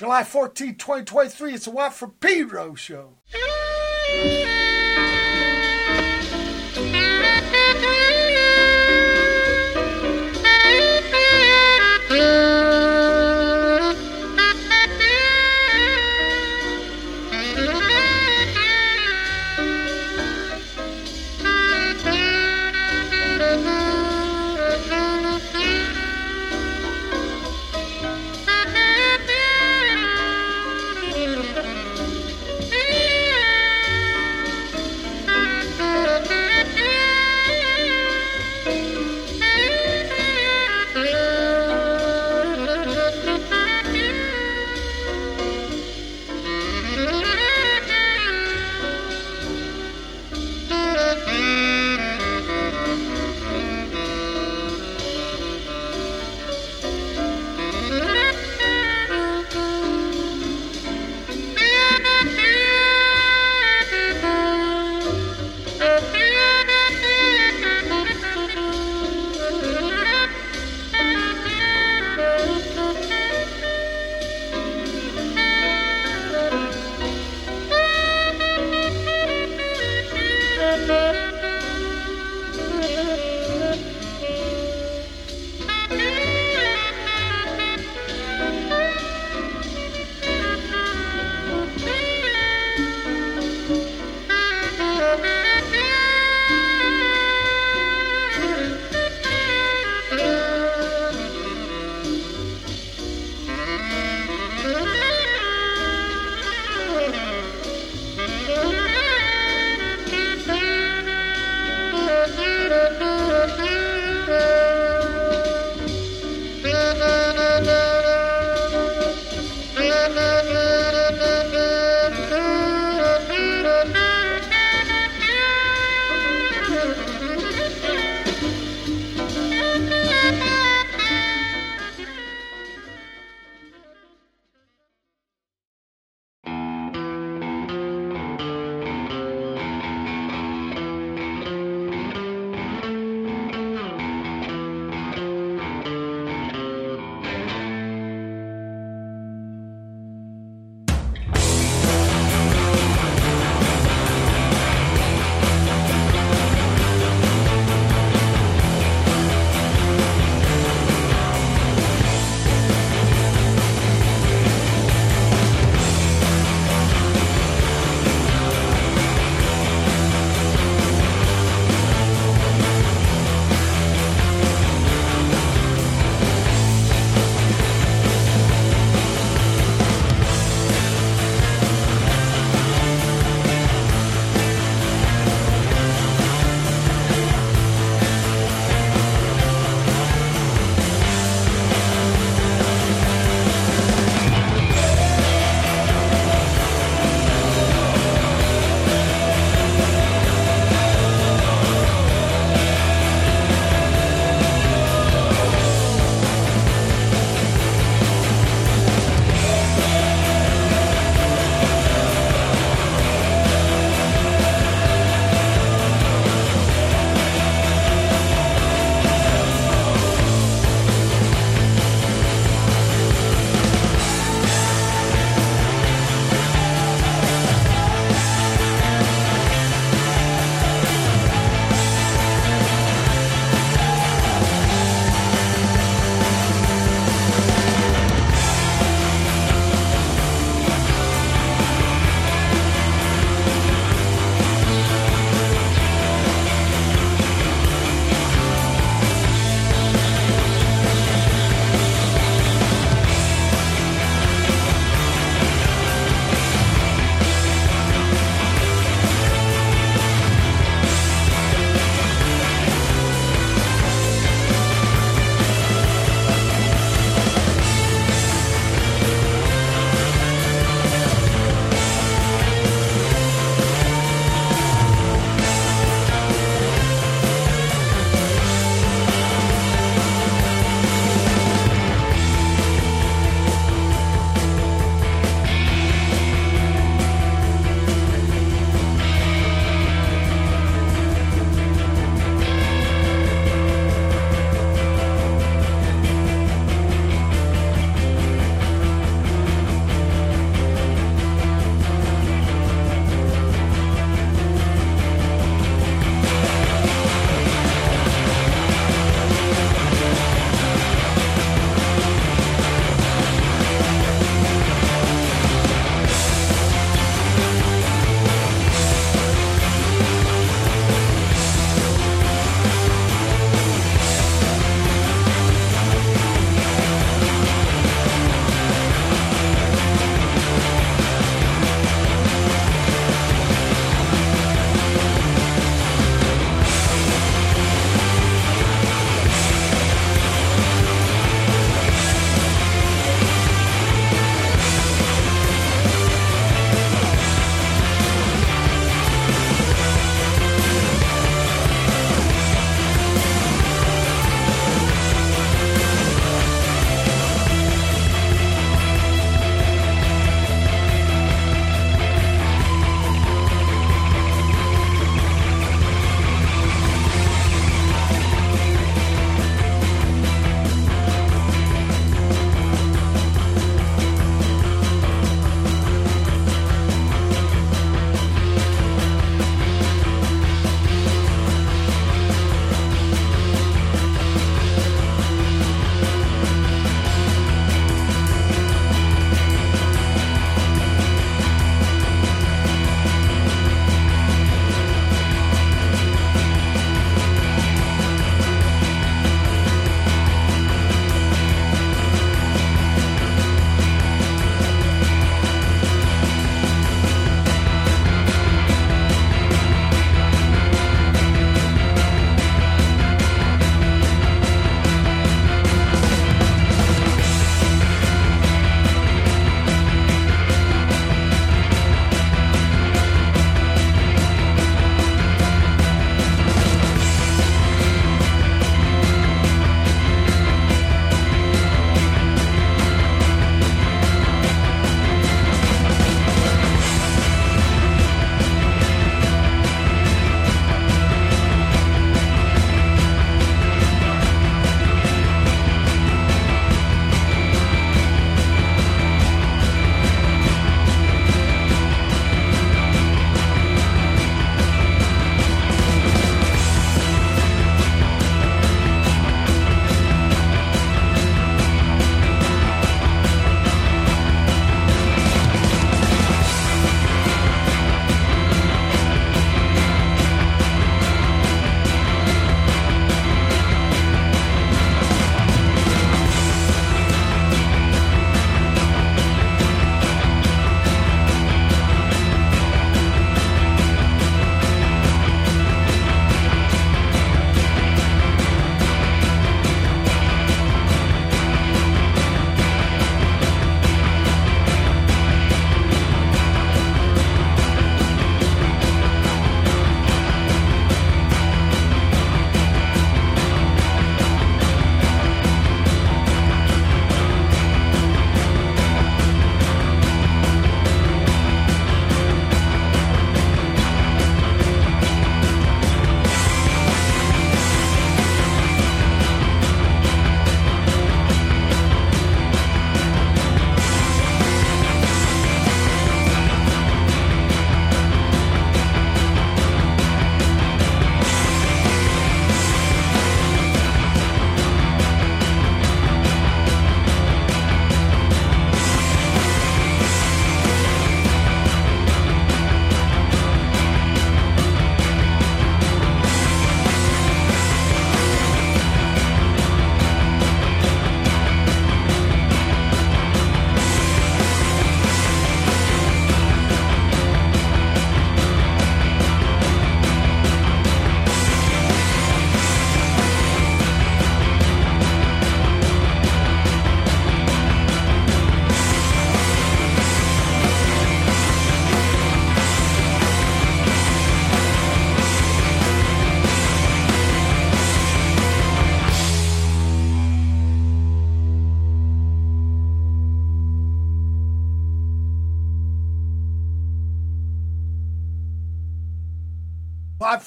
July 14, 2023. It's a Watt from Pedro show.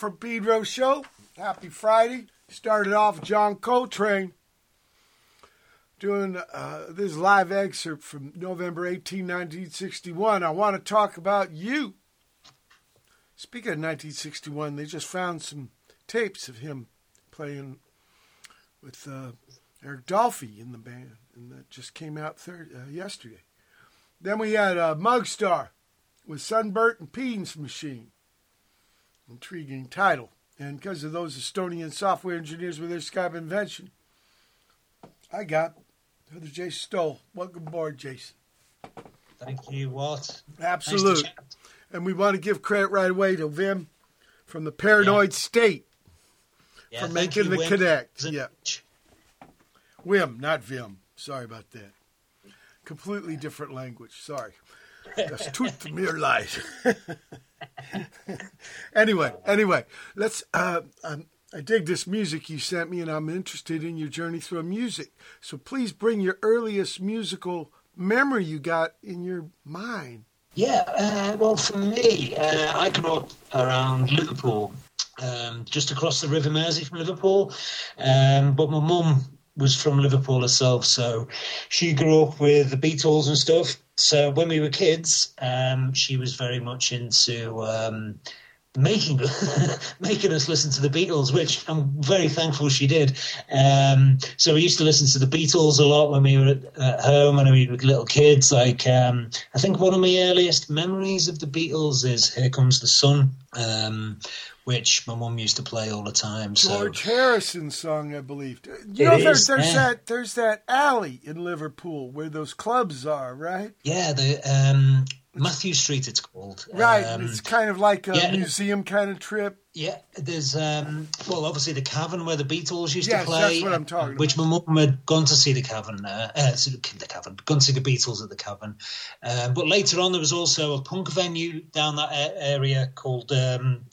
From Pedro Show. Happy Friday. Started off John Coltrane doing uh, this live excerpt from November 18, 1961. I want to talk about you. Speaking of 1961, they just found some tapes of him playing with uh, Eric Dolphy in the band, and that just came out third, uh, yesterday. Then we had uh, Mugstar with Sunburnt Impedance Machine. Intriguing title. And because of those Estonian software engineers with their Skype invention, I got Brother Jason Stoll. Welcome aboard, Jason. Thank you, Watt. Absolutely. Nice and we want to give credit right away to Vim from the Paranoid yeah. State yeah, for making you, the Wim. connect. Yeah. Wim, not Vim. Sorry about that. Completely different language. Sorry. Das tut mir leid. anyway, anyway, let's. Uh, um, I dig this music you sent me, and I'm interested in your journey through music. So please bring your earliest musical memory you got in your mind. Yeah, uh, well, for me, uh, I grew up around Liverpool, um, just across the River Mersey from Liverpool. Um, but my mum was from Liverpool herself, so she grew up with the Beatles and stuff. So when we were kids, um, she was very much into um, making making us listen to the Beatles, which I'm very thankful she did. Um, so we used to listen to the Beatles a lot when we were at, at home and we were little kids. Like um, I think one of my earliest memories of the Beatles is "Here Comes the Sun," um, which my mum used to play all the time. So. George so. Harrison song, I believe. You know, there's, there's yeah. that there's that alley in Liverpool where those clubs are, right? Yeah, the um, Mathew Street, it's called. Right, um, it's kind of like a yeah, museum kind of trip. Yeah, there's um, well, obviously the cavern where the Beatles used yes, to play. that's what I'm talking Which about. my mum had gone to see the cavern, uh, uh, the cavern, gone to see the Beatles at the cavern. Uh, but later on, there was also a punk venue down that area called um,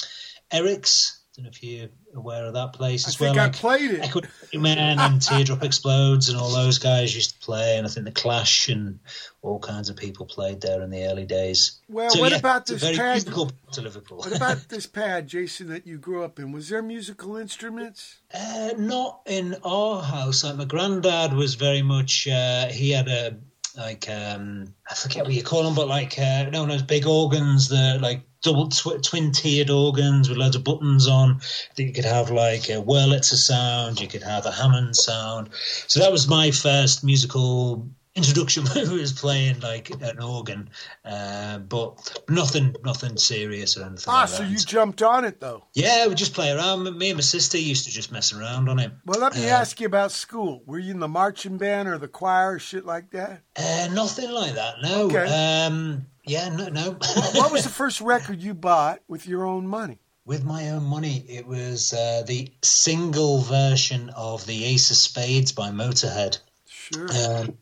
Eric's I don't know if you're aware of that place as I well. Think like I played it. Echo Man and Teardrop Explodes and all those guys used to play, and I think the Clash and all kinds of people played there in the early days. Well, so, what yeah, about this pad? To Liverpool. what about this pad, Jason, that you grew up in? Was there musical instruments? Uh, not in our house. Like my granddad was very much. Uh, he had a like um, I forget what you call them, but like uh, no, big organs, the like double tw- twin tiered organs with loads of buttons on. That you could have like a Wurlitzer sound, you could have a Hammond sound. So that was my first musical introduction when was playing like an organ, uh, but nothing, nothing serious or anything. Ah, like so that. you jumped on it though? Yeah, we just play around. Me and my sister used to just mess around on it. Well, let me uh, ask you about school. Were you in the marching band or the choir or shit like that? Uh, nothing like that. No. Okay. Um, yeah, no, no. what was the first record you bought with your own money? With my own money, it was uh, the single version of the Ace of Spades by Motorhead. Sure. Um,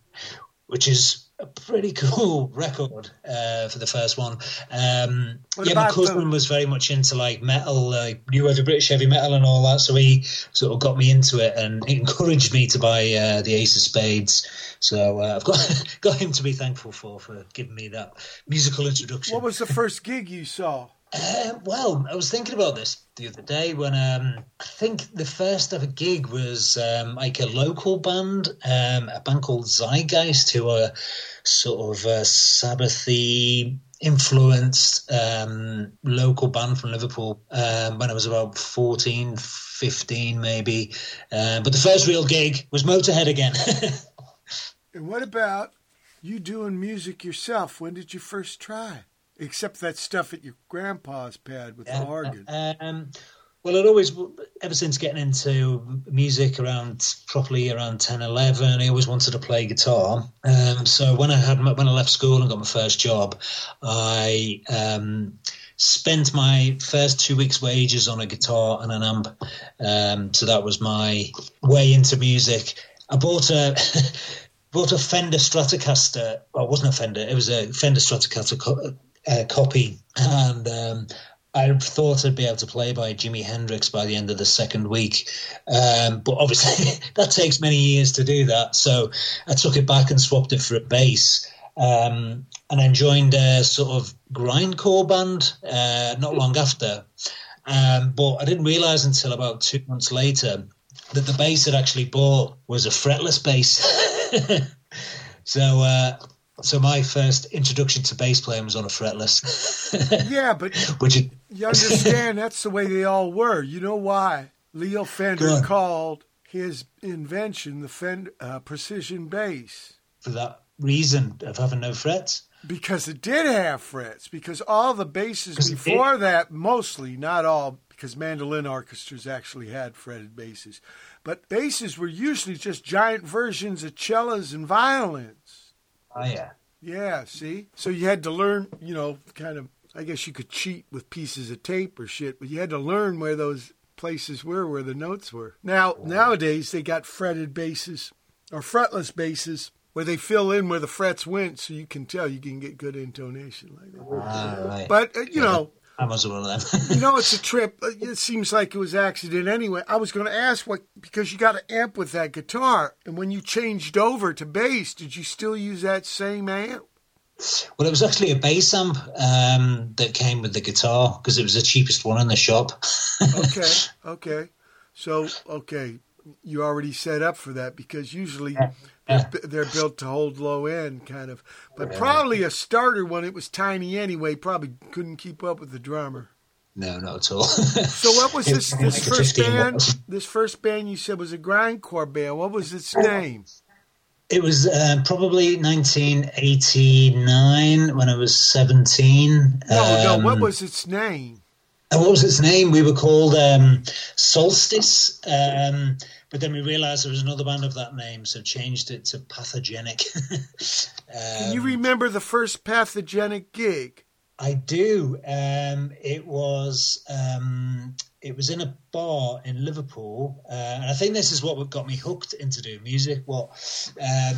which is a pretty cool record uh, for the first one. Um, yeah, my cousin the... was very much into like metal, like new wave British heavy metal and all that, so he sort of got me into it and encouraged me to buy uh, the Ace of Spades. So uh, I've got got him to be thankful for for giving me that musical introduction. What was the first gig you saw? Uh, well, I was thinking about this the other day when um, I think the first ever gig was um, like a local band, um, a band called Zeitgeist, who are sort of a Sabbathy influenced um, local band from Liverpool um, when I was about 14, 15 maybe. Uh, but the first real gig was Motorhead again. and what about you doing music yourself? When did you first try? Except that stuff at your grandpa's pad with the organ. Um, well, I'd always, ever since getting into music around properly around 10, 11, I always wanted to play guitar. Um, so when I had when I left school and got my first job, I um, spent my first two weeks' wages on a guitar and an amp. Um, so that was my way into music. I bought a bought a Fender Stratocaster. Well, it wasn't a Fender; it was a Fender Stratocaster uh, copy, and um, I thought I'd be able to play by Jimi Hendrix by the end of the second week, um, but obviously that takes many years to do that. So I took it back and swapped it for a bass. Um, and then joined a sort of grindcore band uh, not long after. Um, but I didn't realize until about two months later that the bass I'd actually bought was a fretless bass. so, uh, so my first introduction to bass playing was on a fretless. yeah, but which it, you understand that's the way they all were. You know why? Leo Fender called his invention the Fender uh, precision bass for that reason of having no frets. Because it did have frets. Because all the basses before that, mostly, not all, because mandolin orchestras actually had fretted basses, but basses were usually just giant versions of cellos and violins. Oh yeah. Yeah. See, so you had to learn, you know, kind of. I guess you could cheat with pieces of tape or shit, but you had to learn where those places were, where the notes were. Now nowadays they got fretted basses or fretless basses where they fill in where the frets went, so you can tell you can get good intonation like that. Ah, right. But uh, you know, I was one of them. you know, it's a trip. It seems like it was accident anyway. I was going to ask what because you got an amp with that guitar, and when you changed over to bass, did you still use that same amp? well, it was actually a bass amp um, that came with the guitar because it was the cheapest one in the shop. Okay, okay. So okay, you already set up for that because usually they're, they're built to hold low end, kind of. But probably a starter one. It was tiny anyway. Probably couldn't keep up with the drummer. no, not at all. So what was this was this like first band? watts. This first band you said was a grindcore band. What was its name? It was uh, probably 1989 when I was 17. No, no. Um, What was its name? and what was its name? We were called um, Solstice, um, but then we realised there was another band of that name, so changed it to Pathogenic. Can you Um, remember the first pathogenic gig? I do. Um, it was um, it was in a bar in Liverpool, uh, and I think this is what got me hooked into doing music. What um,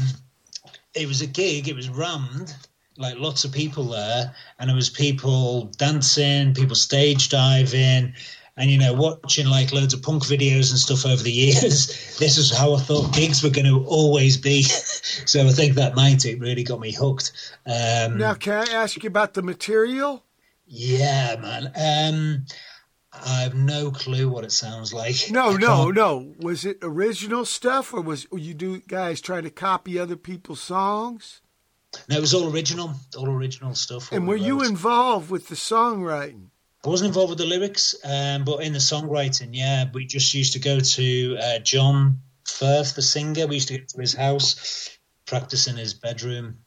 it was a gig. It was rammed, like lots of people there, and there was people dancing, people stage diving. And you know, watching like loads of punk videos and stuff over the years, this is how I thought gigs were going to always be. so I think that night it really got me hooked. Um, Now, can I ask you about the material? yeah, man. Um, I have no clue what it sounds like. No, I no, can't- no. Was it original stuff, or was were you do guys trying to copy other people's songs? No, it was all original, all original stuff. And were you involved with the songwriting? I wasn't involved with the lyrics, um, but in the songwriting, yeah, we just used to go to uh, John Firth, the singer. We used to go to his house, practice in his bedroom.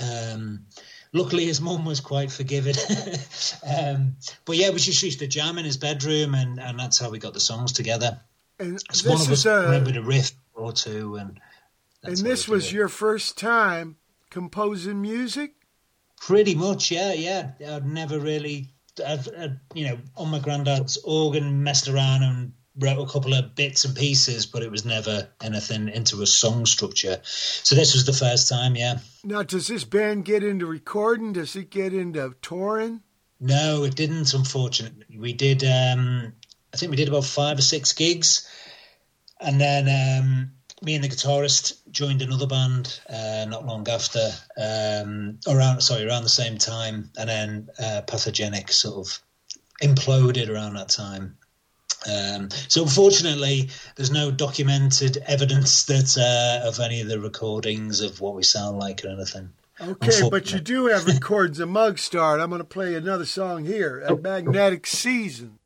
Um, luckily, his mum was quite forgiving. um, but yeah, we just used to jam in his bedroom, and, and that's how we got the songs together. And So one of us a remembered a riff or two, and and this was it. your first time composing music. Pretty much, yeah, yeah. I'd never really, I've, you know, on my granddad's organ, messed around and wrote a couple of bits and pieces, but it was never anything into a song structure. So this was the first time, yeah. Now, does this band get into recording? Does it get into touring? No, it didn't. Unfortunately, we did. Um, I think we did about five or six gigs, and then um, me and the guitarist joined another band uh, not long after, um, around sorry, around the same time, and then uh, Pathogenic sort of imploded around that time. Um, so unfortunately, there's no documented evidence that uh, of any of the recordings of what we sound like or anything. Okay, but you do have records of Mugstar, and I'm going to play another song here. "A Magnetic Season."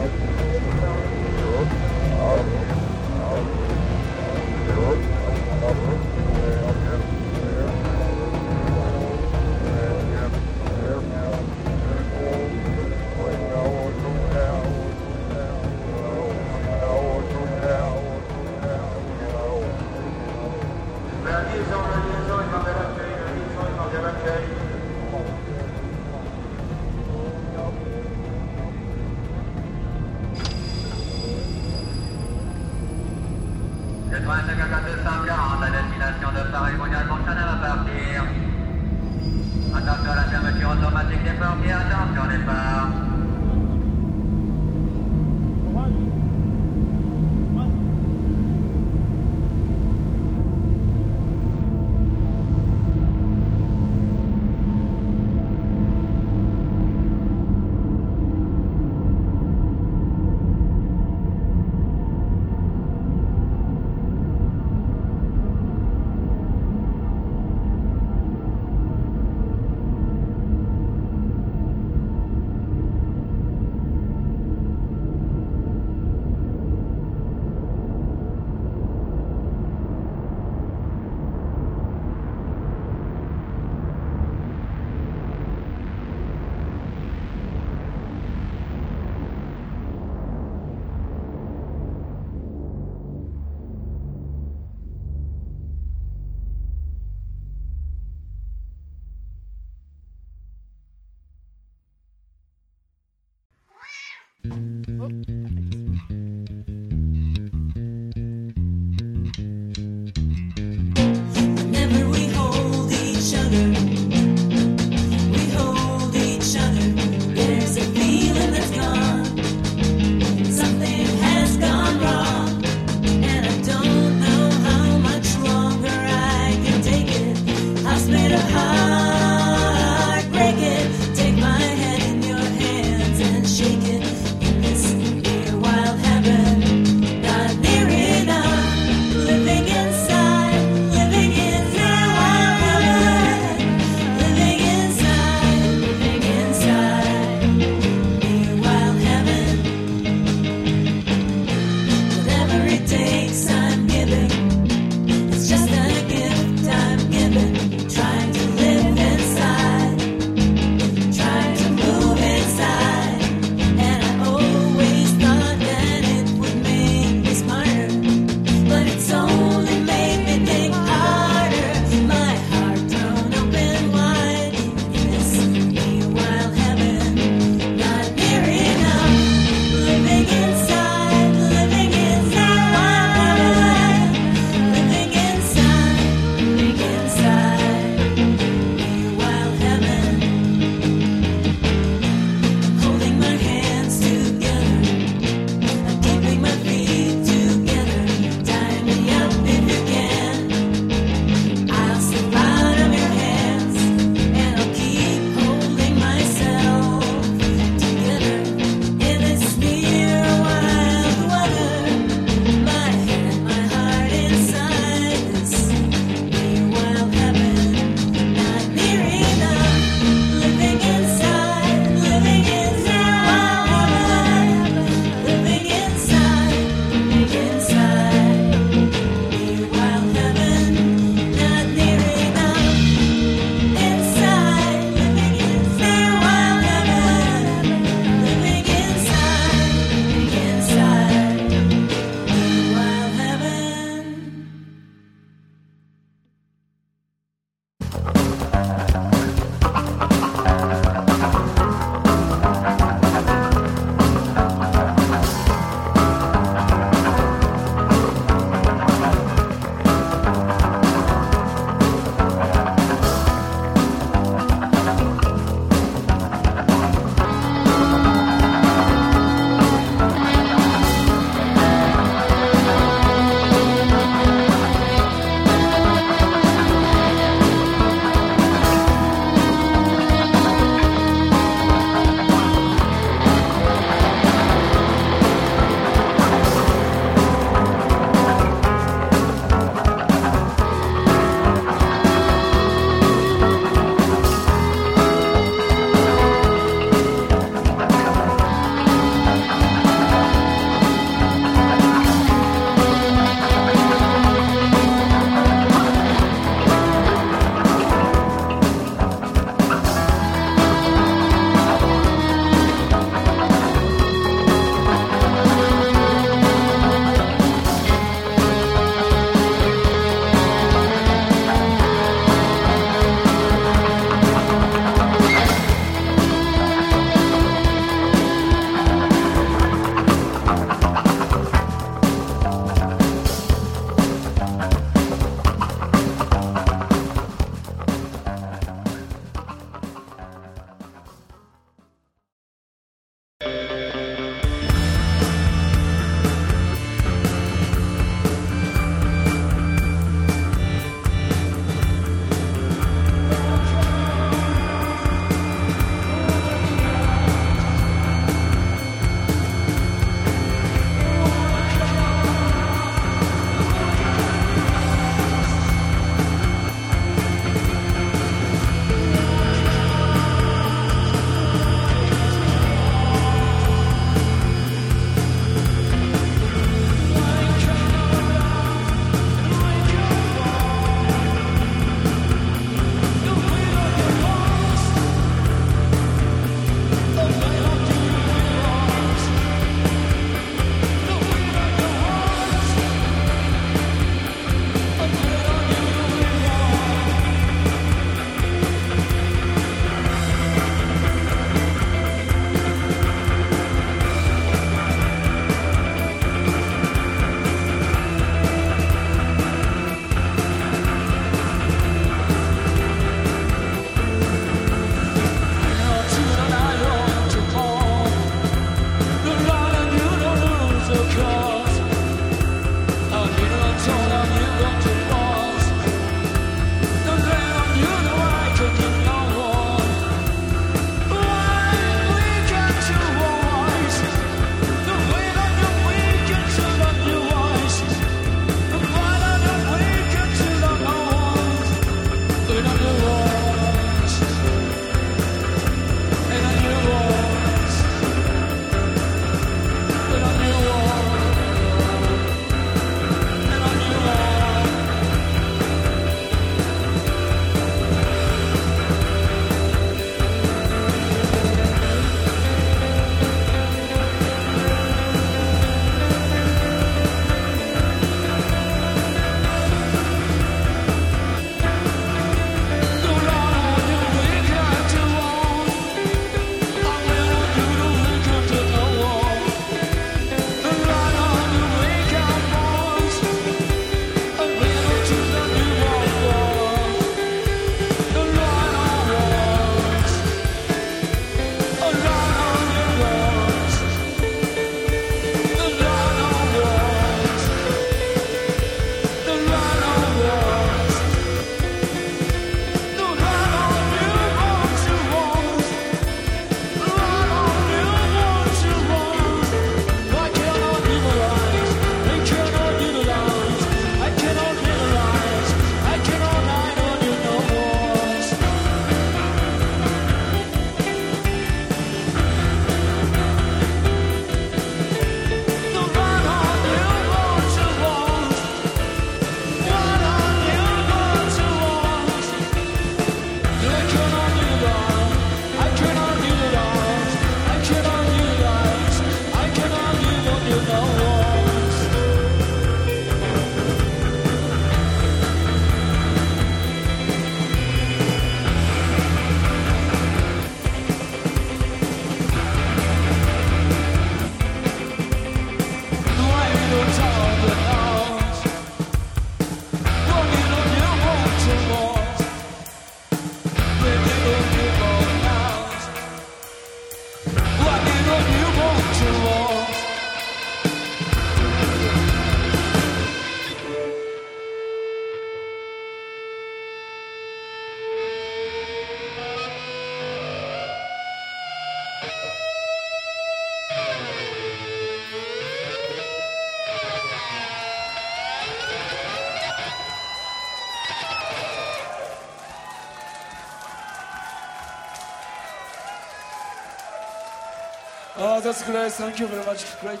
That's great. Thank you very much. Great.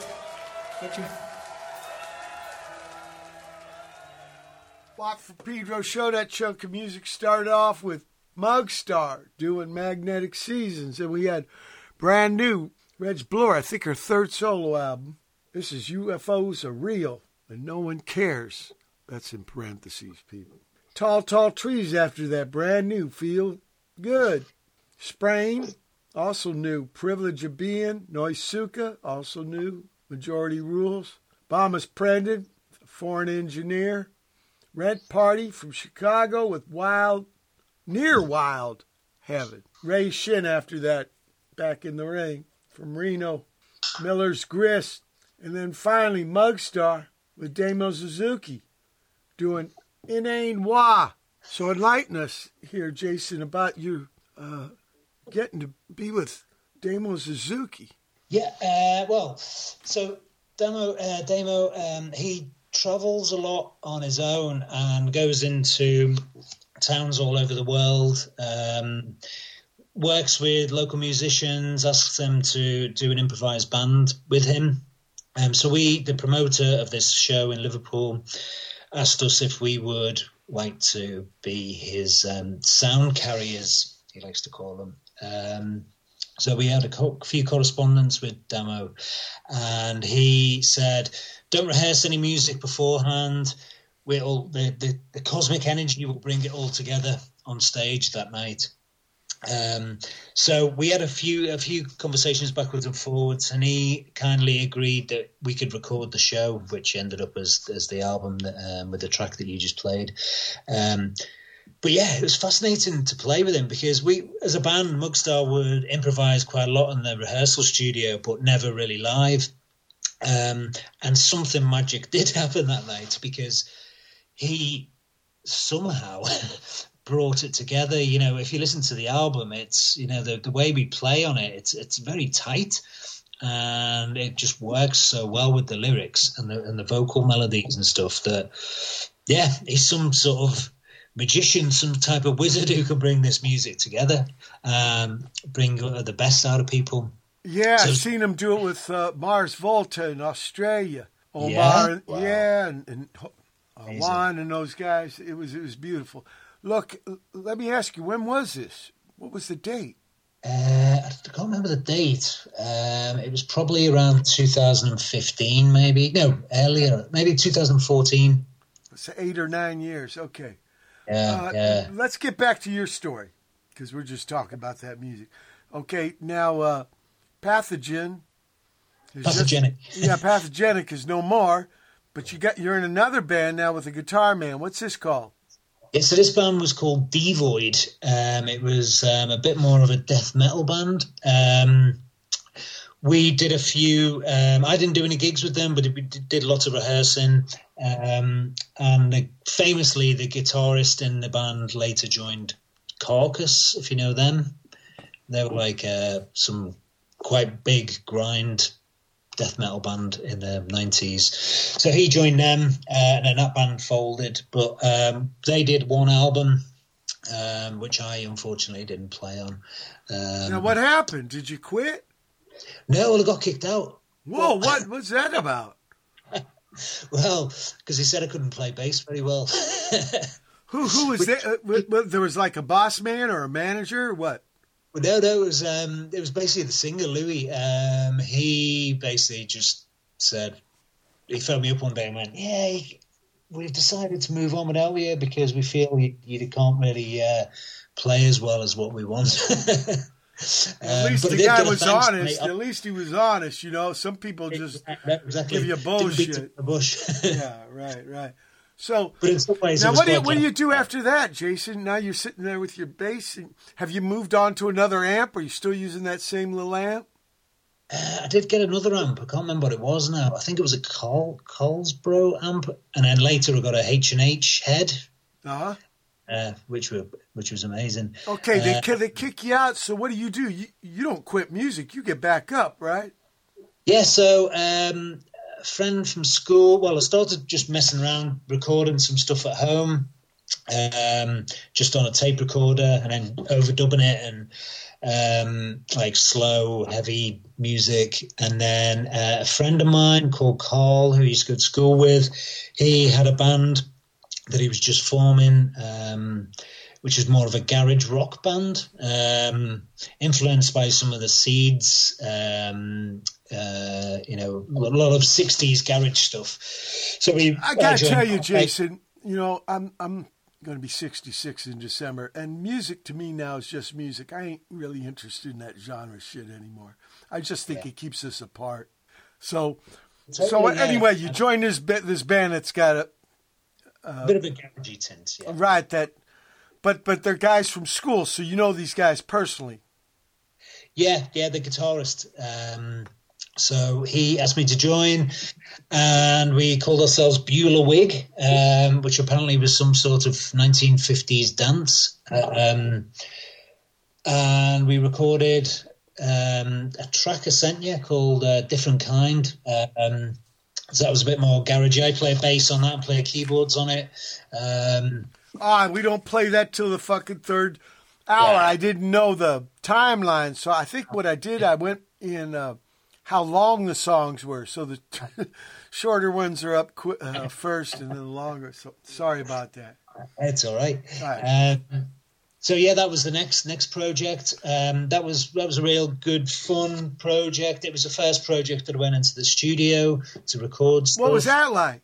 Thank you. Watt from Pedro show. That chunk of music started off with Mugstar doing Magnetic Seasons, and we had brand new Reg Bloor, I think her third solo album. This is UFOs are real and no one cares. That's in parentheses, people. Tall, tall trees after that, brand new. Feel good. Sprain, also knew Privilege of Being, Noisukka, also knew Majority Rules. Bomis Prendin, foreign engineer. Rent Party from Chicago with Wild, near Wild Heaven. Ray Shinn after that, back in the ring from Reno. Miller's Grist. And then finally Mugstar with Damo Suzuki doing Innanewah. So enlighten us here, Jason, about you uh, getting to be with Damo Suzuki. Yeah, uh, well, so Damo, uh, Damo, um, he travels a lot on his own and goes into towns all over the world. Um, works with local musicians, asks them to do an improvised band with him. Um, so we, the promoter of this show in Liverpool, asked us if we would like to be his um, sound carriers, he likes to call them. Um, so we had a co- few correspondence with Damo, and he said, "Don't rehearse any music beforehand. We'll the, the the cosmic energy will bring it all together on stage that night." Um, so we had a few a few conversations backwards and forwards, and he kindly agreed that we could record the show, which ended up as as the album that, um, with the track that you just played. Um, but yeah, it was fascinating to play with him because we, as a band, Mugstar would improvise quite a lot in the rehearsal studio, but never really live. Um, and something magic did happen that night because he somehow brought it together. You know, if you listen to the album, it's you know the the way we play on it, it's it's very tight, and it just works so well with the lyrics and the and the vocal melodies and stuff that yeah, he's some sort of magician, some type of wizard who can bring this music together, um, bring the best out of people. Yeah, so, I've seen him do it with uh, Mars Volta in Australia. Omar, yeah, wow. yeah and, and uh, Juan and those guys. It was it was beautiful. Look, let me ask you, when was this? What was the date? Uh, I can't remember the date. Um, it was probably around 2015, maybe. No, earlier, maybe 2014. It's eight or nine years. Okay. Yeah, uh, yeah. Let's get back to your story because we're just talking about that music. Okay, now uh, pathogen. Pathogenic. Just, yeah, pathogenic is no more. But you got you're in another band now with a guitar man. What's this called? Yeah, so this band was called Devoid. Um, it was um, a bit more of a death metal band. Um, we did a few. Um, I didn't do any gigs with them, but we did lots of rehearsing. Um, and famously, the guitarist in the band later joined Carcass, if you know them. They were like uh, some quite big grind death metal band in the 90s. So he joined them, uh, and then that band folded. But um, they did one album, um, which I unfortunately didn't play on. Um, now, what happened? Did you quit? No, well, I got kicked out. Whoa, what was that about? well, because he said I couldn't play bass very well. who who was there? Uh, there was like a boss man or a manager or what? no, no, it was um, it was basically the singer Louis. Um, he basically just said he phoned me up one day and went, "Yeah, we've decided to move on without you because we feel you, you can't really uh, play as well as what we want." At um, least the guy was honest. At least he was honest. You know, some people just exactly. give you a bullshit. bush. yeah, right, right. So, but in some ways, now what do, you, what do you do after that, Jason? Now you're sitting there with your bass. Have you moved on to another amp? Are you still using that same little amp? Uh, I did get another amp. I can't remember what it was now. I think it was a Col- Carlsbro amp, and then later I got a H and H head, uh-huh. Uh, which were which was amazing. Okay, they uh, they kick you out. So what do you do? You you don't quit music. You get back up, right? Yeah. So um, friend from school. Well, I started just messing around, recording some stuff at home. um, just on a tape recorder and then overdubbing it and um, like slow, heavy music. And then uh, a friend of mine called Carl, who used to go to school with, he had a band that he was just forming. Um, which is more of a garage rock band, um, influenced by some of the Seeds, um, uh, you know, a lot of '60s garage stuff. So we. I gotta tell you, Jason. You know, I'm I'm going to be 66 in December, and music to me now is just music. I ain't really interested in that genre shit anymore. I just think yeah. it keeps us apart. So, totally, so anyway, you join this this band that's got a, a bit of a garagey tint, yeah. right? That but but they're guys from school, so you know these guys personally. Yeah, yeah, the guitarist. Um, so he asked me to join, and we called ourselves Bulah Wigg, um, which apparently was some sort of 1950s dance. Um, and we recorded um, a track I sent you called uh, Different Kind. Um, so that was a bit more garagey. I play bass on that and play keyboards on it. Um, ah, we don't play that till the fucking third hour. Yeah. I didn't know the timeline, so I think what I did, I went in uh, how long the songs were. So the shorter ones are up qu- uh, first, and then the longer. So sorry about that. It's all right. All right. Um, so yeah, that was the next next project. Um, that was that was a real good fun project. It was the first project that I went into the studio to record. Stuff. What was that like?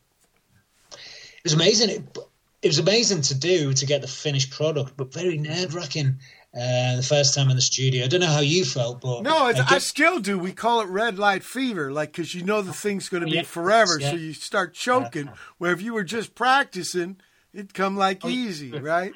It was amazing. It, it was amazing to do to get the finished product, but very nerve wracking. Uh, the first time in the studio, I don't know how you felt, but no, I, I, still do. We call it red light fever, like because you know the thing's going to be yeah, forever, yeah. so you start choking. Yeah. Where if you were just practicing, it'd come like oh, easy, right?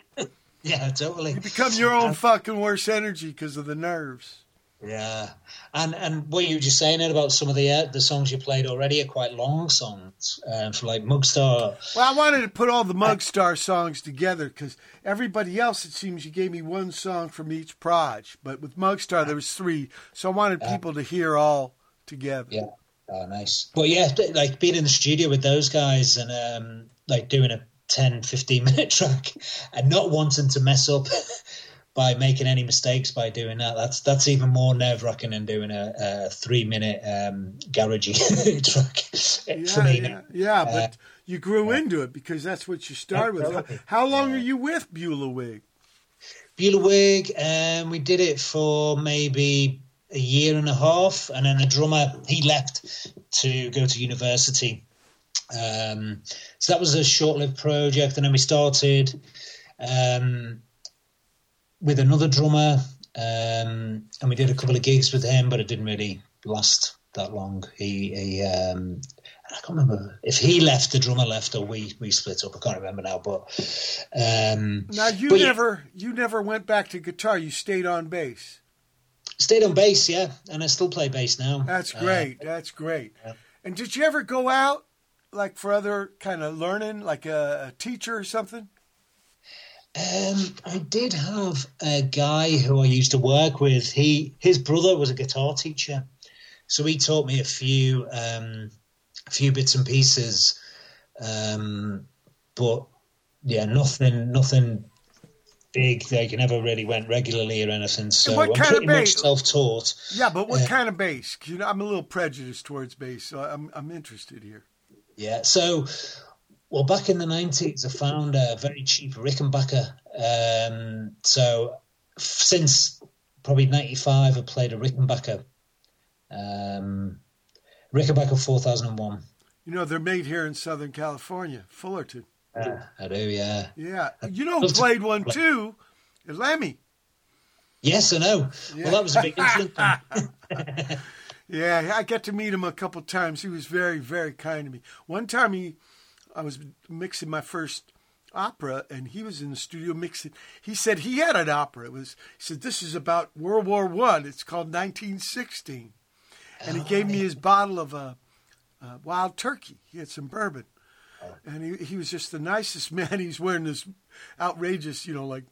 Yeah, totally. You become your own fucking worst energy because of the nerves. Yeah, and and what you were just saying it about some of the uh, the songs you played already are quite long songs uh, for like Mugstar. Well, I wanted to put all the Mugstar songs together because everybody else, it seems, you gave me one song from each proj, but with Mugstar there was three, so I wanted people to hear all together. Yeah, oh, nice. But yeah, like being in the studio with those guys and um, like doing a 10, 15 minute track and not wanting to mess up by making any mistakes by doing that. That's that's even more nerve wracking than doing a, a three minute um, garagey track yeah, for me. Yeah, yeah but uh, you grew yeah. into it because that's what you started with. How, how long yeah. are you with Bulah Wigg? Bulah Wigg, um, we did it for maybe a year and a half, and then the drummer he left to go to university. Um, so that was a short-lived project, and then we started. Um, with another drummer, um, and we did a couple of gigs with him, but it didn't really last that long. He, he um, I can't remember if he left, the drummer left, or we we split up. I can't remember now. But um, now you never yeah. you never went back to guitar. You stayed on bass. Stayed on bass, yeah, and I still play bass now. That's great. Uh, That's great. Yeah. And did you ever go out like for other kind of learning, like a, a teacher or something? Um, I did have a guy who I used to work with. He his brother was a guitar teacher, so he taught me a few um, a few bits and pieces. Um, but yeah, nothing nothing big. Like I never really went regularly or anything. So I'm pretty much self taught. Yeah, but what uh, kind of bass? You know, I'm a little prejudiced towards bass, so I'm I'm interested here. Yeah, so well, back in the 90s, I found a very cheap Rickenbacker. Um, so since probably 95, I played a Rickenbacker. Um, Rickenbacker 4001. You know, they're made here in Southern California, Fullerton. Uh, I do, yeah. Yeah. You know who played one too? Lemmy. Yes, I know. Yeah. Well, that was a big influence. yeah, I got to meet him a couple times. He was very, very kind to me. One time he I was mixing my first opera and he was in the studio mixing. He said he had an opera. It was he said this is about world war one. It's called 1916 and he gave me his bottle of a uh, uh, wild turkey. He had some bourbon. Oh. and he, he was just the nicest man. He's wearing this outrageous you know like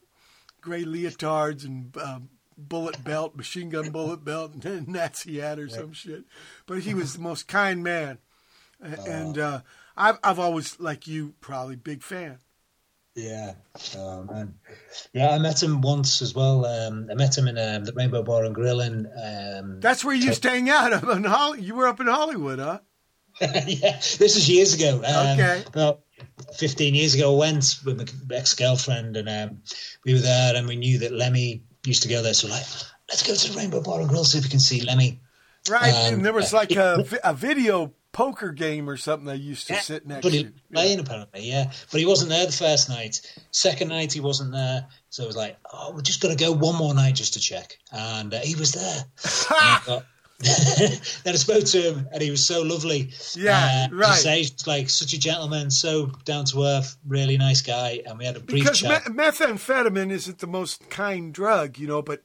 gray leotards and um, bullet belt machine gun bullet belt and nazi hat or some shit but he was the most kind man and uh, I've I've always like you probably big fan. Yeah. Oh man. Yeah, I met him once as well. Um, I met him in um, the Rainbow Bar and Grill and Um, That's where you used to hang out. Up in Holly- you were up in Hollywood, huh? yeah, this was years ago. Um, Okay. About 15 years ago, I went with my ex girlfriend and um, we were there and we knew that Lemmy used to go there. So, like, let's go to the Rainbow Bar and Grill, see if we can see Lemmy. Right. Um, and there was like a, a video poker game or something they used to sit next but he to. was playing apparently, yeah. But he wasn't there the first night. Second night he wasn't there, so it was like, "Oh, we're just gonna go one more night just to check." And uh, he was there. I thought- then I spoke to him, and he was so lovely. Yeah, uh, right. Say, like such a gentleman, so down to earth, really nice guy, and we had a brief Because chat. me- methamphetamine isn't the most kind drug, you know, but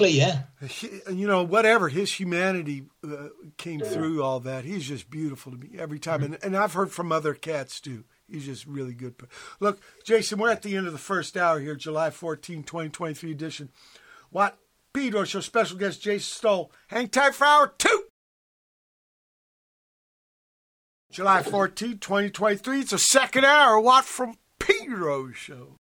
yeah. he- you know, whatever his humanity uh, came through all that. He's just beautiful to me every time, and and I've heard from other cats too. He's just really good. Look, Jason, we're at the end of the first hour here, July 14, 2023 edition. Watt? Pedro Show special guest Jason Stoll. Hang tight for hour two. July 14, 2023. It's a second hour. Watt from Pedro Show.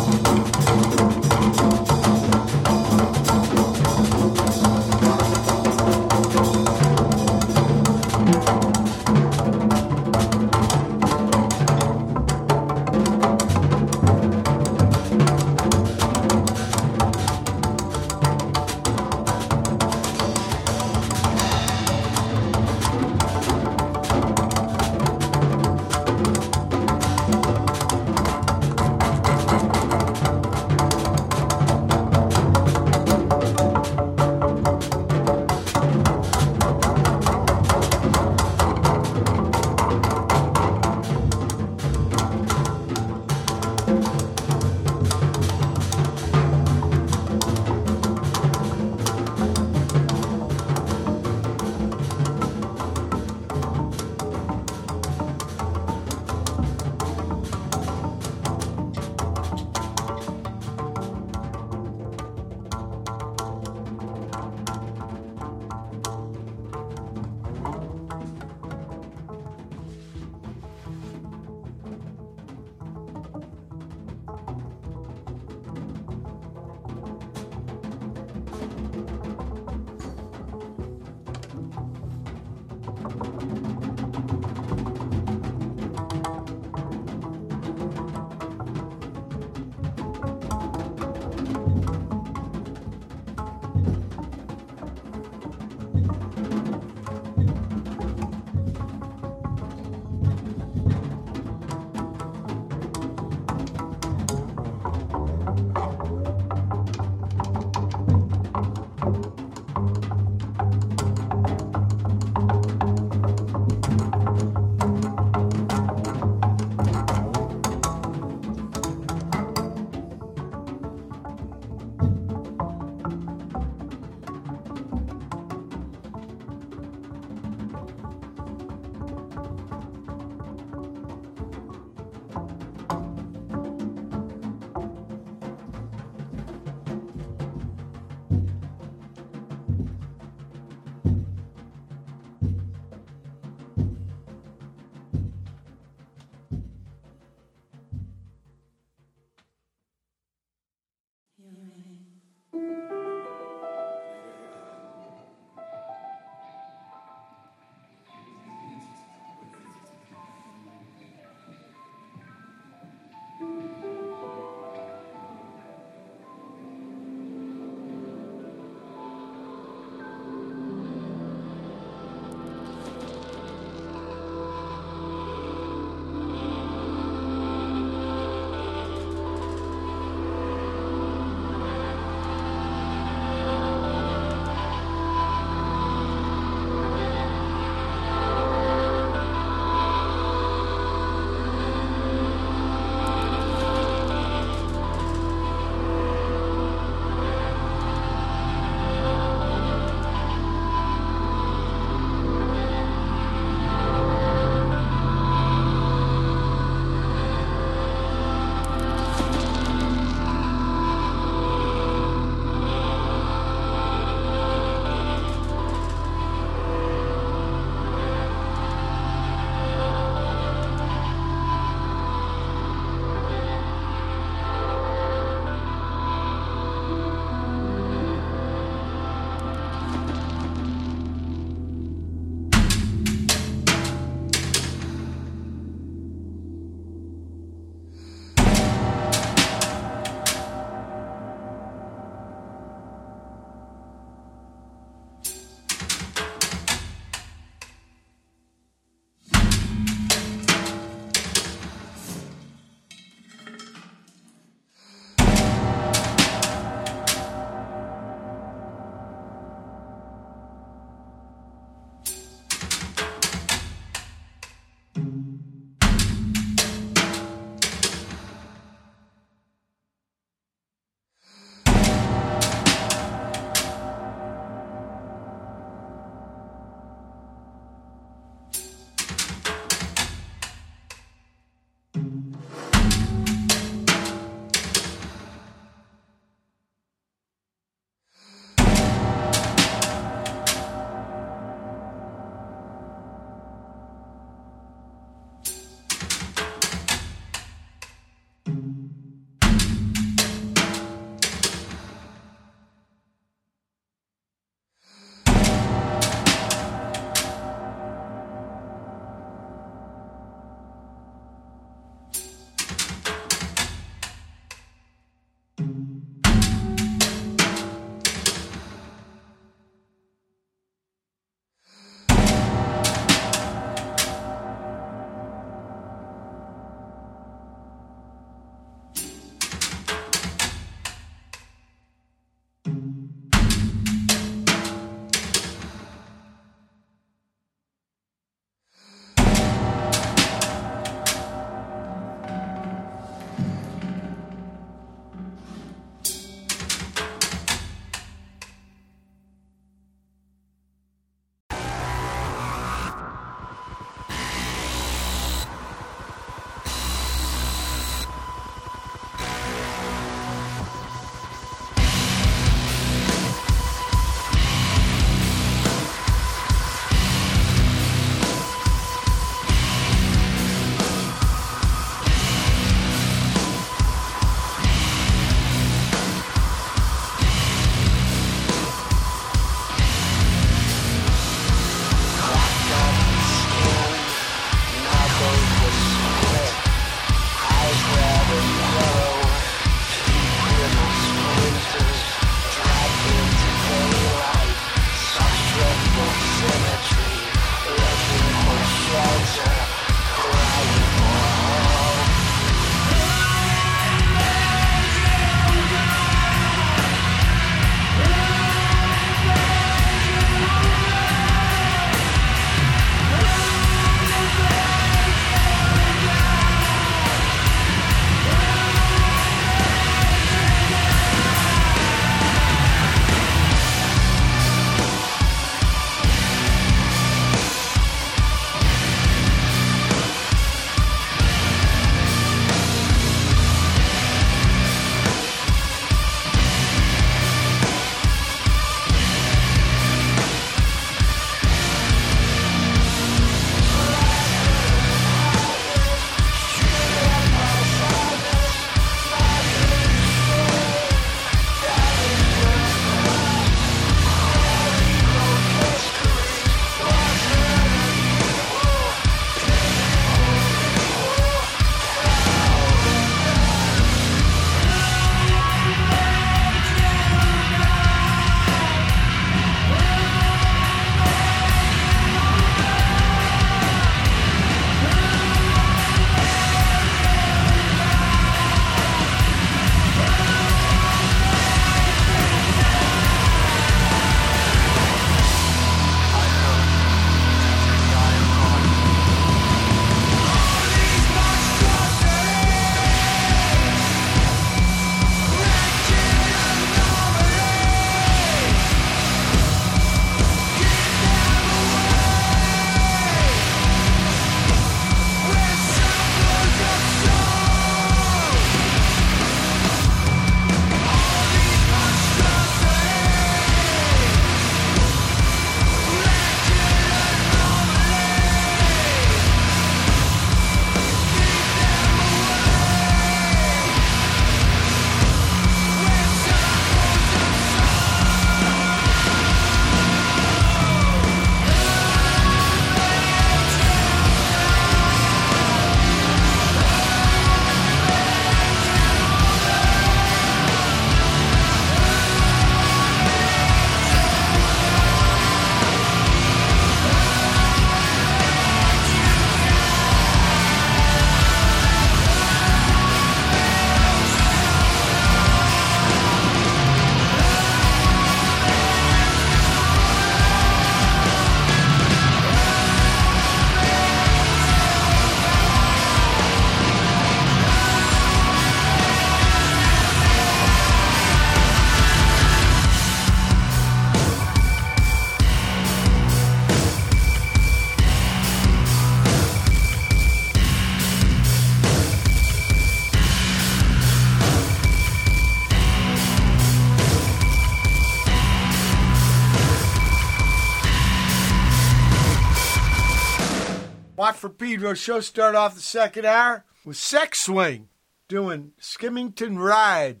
From Pedro show start off the second hour with Sex Swing doing Skimmington Ride.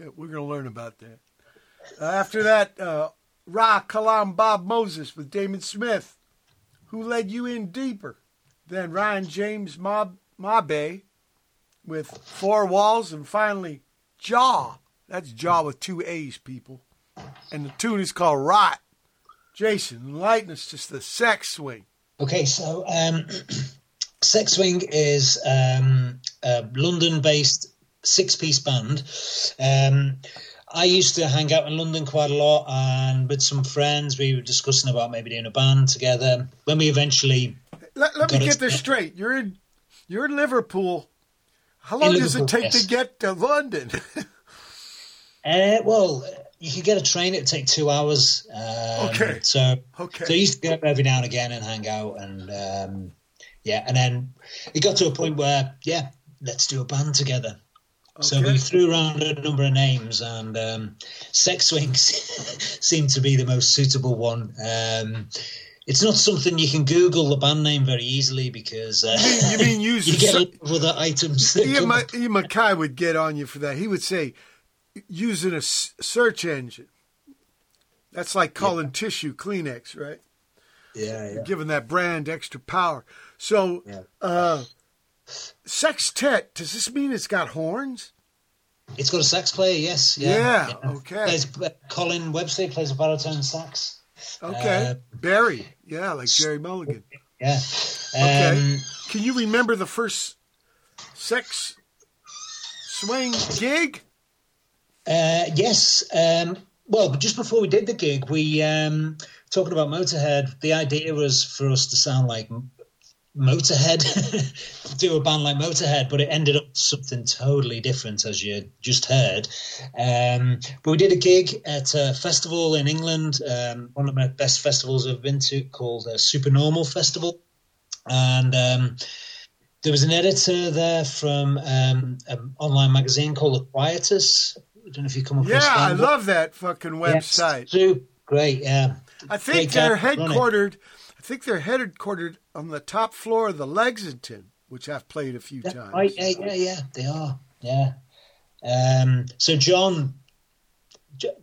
Yeah, we're going to learn about that. Uh, after that, uh, Ra Kalam Bob Moses with Damon Smith, Who Led You In Deeper. Then Ryan James Mob, Mawbey with Four Walls. And finally, Jaaw. That's Jaaw with two A's, people. And the tune is called Rot. Jason, enlighten us just the sex swing. Okay, so um, Sex Swing is um, a London based six piece band. Um, I used to hang out in London quite a lot, and with some friends, we were discussing about maybe doing a band together. When we eventually, let, let me get this straight. You're in, you're in Liverpool. How long does it take yes. to get to London? uh, well, you could get a train. It'd take two hours. Um, okay. So, okay. So I used to go every now and again and hang out, and um, yeah, and then it got to a point where yeah, let's do a band together. Okay. So we threw around a number of names, and um, Sex Swings seemed to be the most suitable one. Um, it's not something you can Google the band name very easily because uh, you, mean, you mean you get other items. Ian, Ma- Ian MacKaye would get on you for that. He would say using a search engine. That's like calling yeah. tissue Kleenex, right? Yeah, yeah. Giving that brand extra power. So, yeah. uh, sextet, does this mean it's got horns? It's got a sax player, yes. Yeah, yeah, okay. Plays, uh, Colin Webster plays a baritone sax. Okay. Uh, Barry, yeah, like Gerry Mulligan. Yeah. Okay. Um, Can you remember the first sex swing gig? Uh, yes. Um, well, just before we did the gig, we um, talking about Motorhead. The idea was for us to sound like Motorhead, do a band like Motorhead, but it ended up something totally different, as you just heard. Um, but we did a gig at a festival in England, um, one of my best festivals I've been to, called uh, Supernormal Festival, and um, there was an editor there from um, an online magazine called The Quietus, I don't know if you come across. Yeah, I love that fucking website. Yeah, great. Yeah, I think they're headquartered. I think they're headquartered on the top floor of the Lexington, which I've played a few yeah, times. Right, yeah, yeah, yeah, they are. Yeah. Um, so John,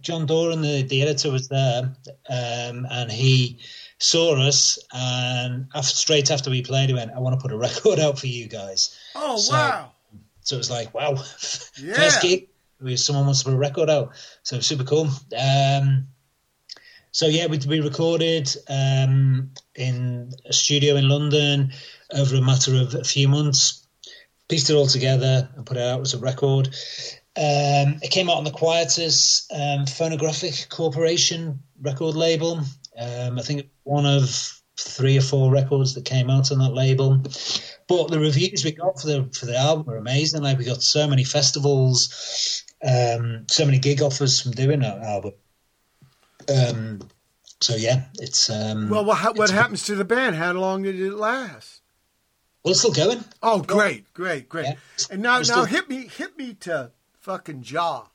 John Doran, the, the editor, was there, um, and he saw us, and after, straight after we played, he went, "I want to put a record out for you guys." Oh so, wow! So it was like, wow, yeah. first gig, someone wants to put a record out. So super cool. Um, so yeah, we, we recorded um, in a studio in London over a matter of a few months. Pieced it all together and put it out as a record. Um, it came out on the Quietus um, Phonographic Corporation record label. Um, I think one of three or four records that came out on that label. But the reviews we got for the for the album were amazing. Like we got so many festivals, um, so many gig offers from doing that album. Um, so yeah, it's um, well. What, what happens to the band? How long did it last? Well, it's still going. Oh, great, great, great! Yeah. And now, now still... hit me, hit me to fucking Jaaw.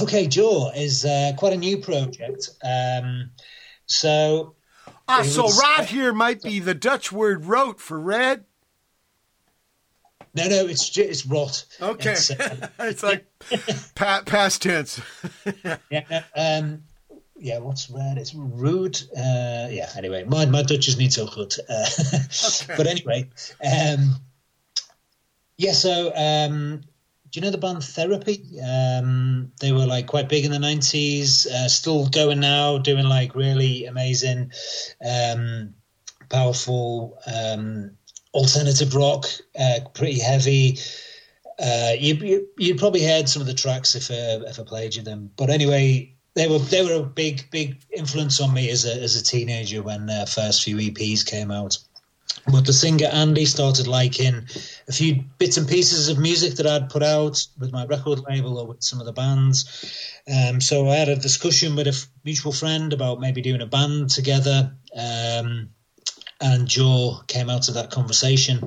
Okay, Jaaw is uh, quite a new project. Um, so Ah, so was, rot here might be the Dutch word "rote" for red. No, no, it's it's rot. Okay, it's, uh, it's like pa- past tense. yeah, um, yeah. What's red? It's rude. Uh, yeah. Anyway, my my Dutch is not so good. Uh, okay. But anyway, um, yeah. So um, do you know the band Therapy? Um, they were like quite big in the nineties, uh, still going now, doing like really amazing, um, powerful um, alternative rock, uh, pretty heavy. Uh, you, you you probably heard some of the tracks if uh, if I played you them, but anyway, they were they were a big big influence on me as a as a teenager when their first few EPs came out. But the singer Andy started liking a few bits and pieces of music that I'd put out with my record label or with some of the bands. Um, so I had a discussion with a mutual friend about maybe doing a band together. Um, and Jaaw came out of that conversation.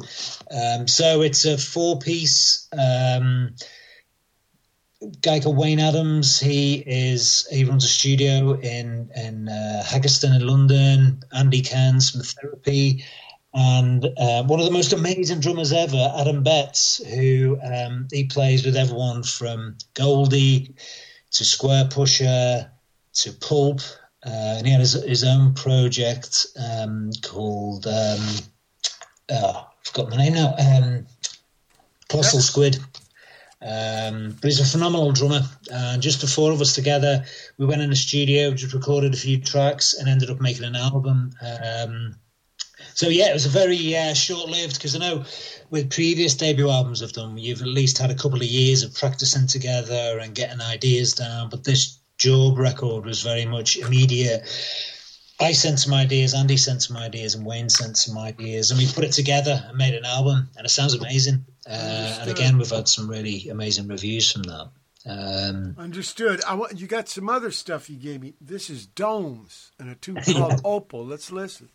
Um, so it's a four piece. Um, guy called Wayne Adams. He is he runs a studio in in uh, Haggerston in London. Andy Cairns from Therapy and uh, one of the most amazing drummers ever, Adam Betts, who um, he plays with everyone from Goldie to Squarepusher to Pulp, and he had his, his own project um, called um, oh, I've forgotten the name now. Um, Colossal Squid. Um, but he's a phenomenal drummer. And just the four of us together, we went in the studio, just recorded a few tracks, and ended up making an album. Um, so yeah, it was a very uh, short-lived because I know with previous debut albums I've done, you've at least had a couple of years of practicing together and getting ideas down. But this Jaaw record was very much immediate. I sent some ideas, Andy sent some ideas, and Wayne sent some ideas, and we put it together and made an album, and it sounds amazing. Uh, and again, we've had some really amazing reviews from that. Um, Understood. I want you got some other stuff you gave me. This is Domes and a tune called Opal. Let's listen.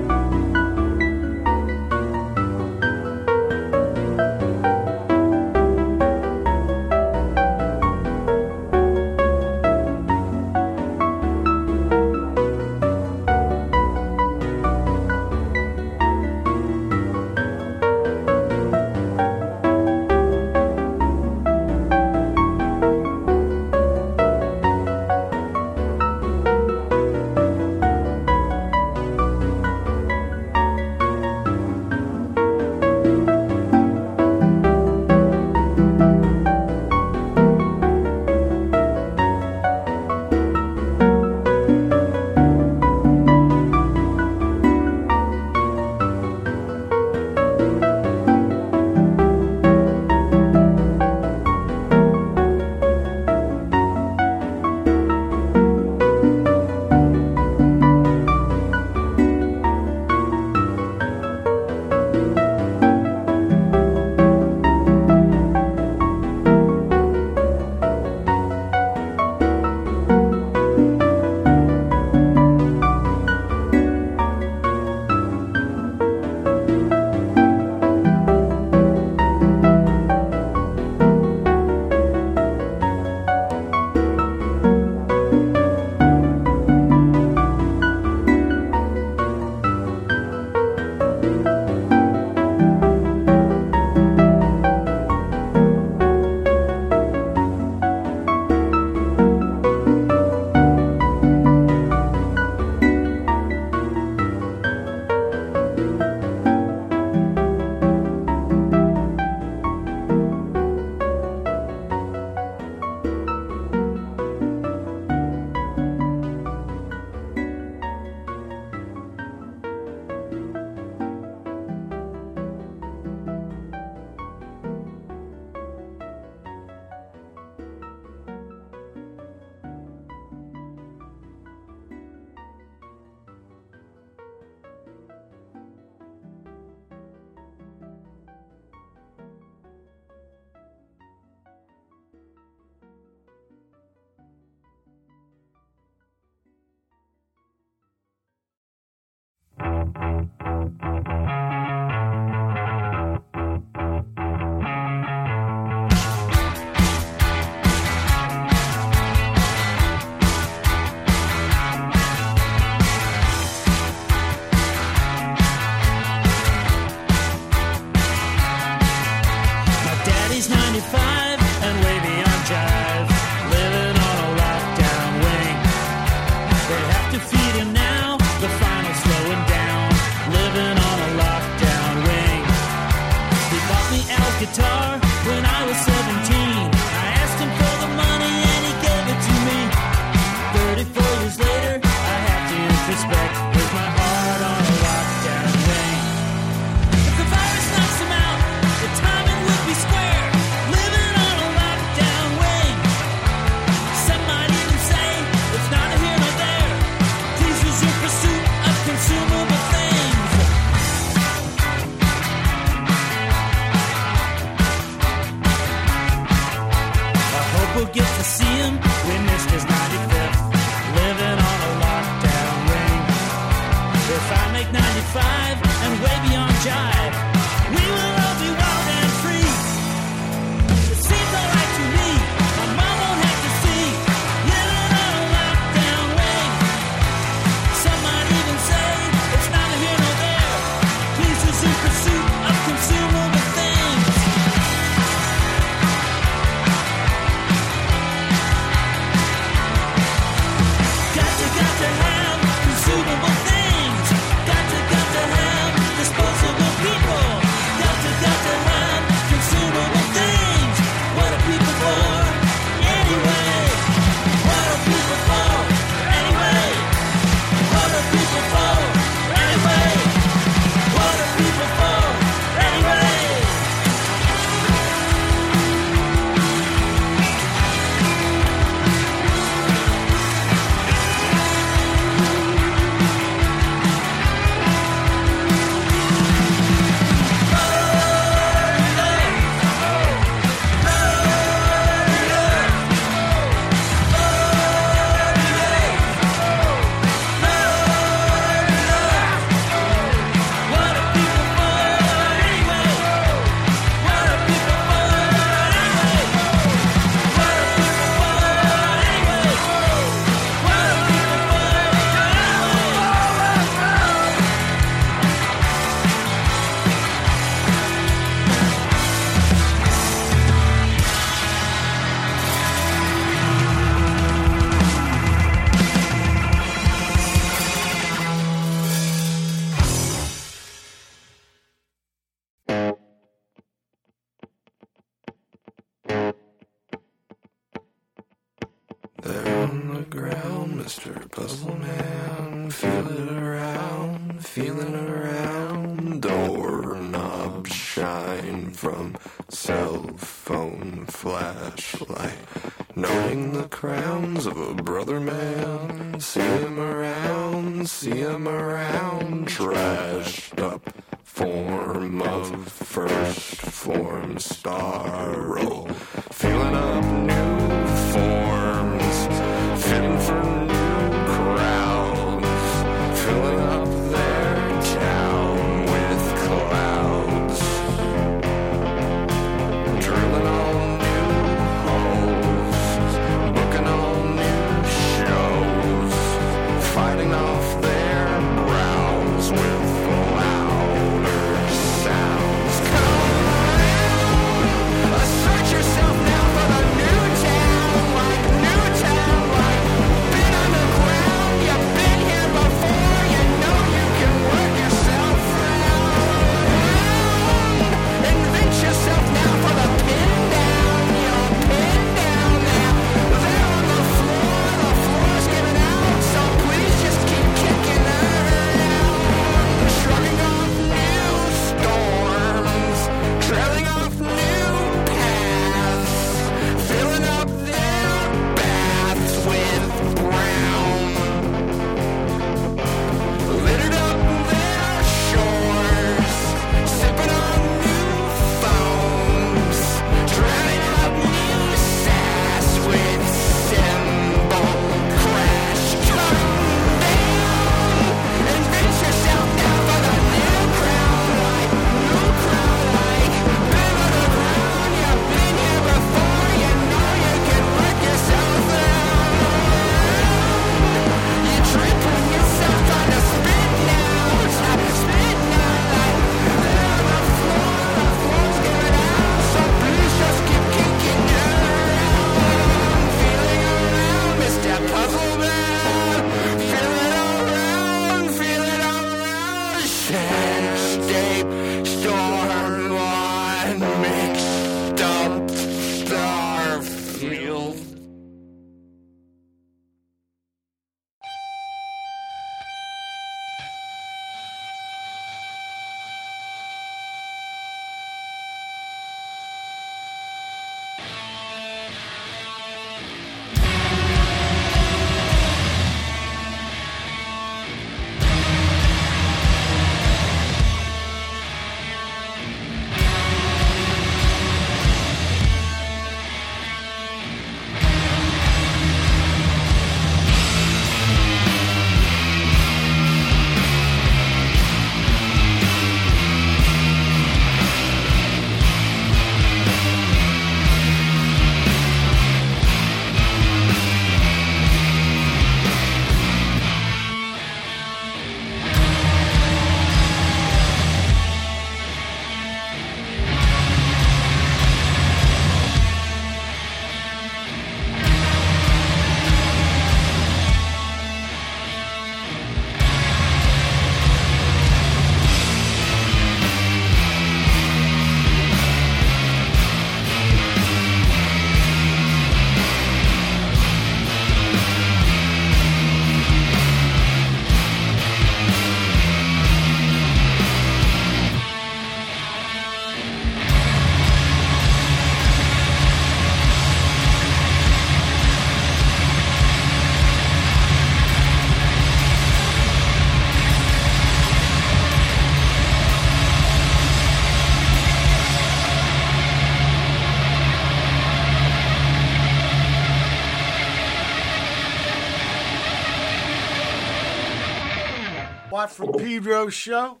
Watt from Pedro Show.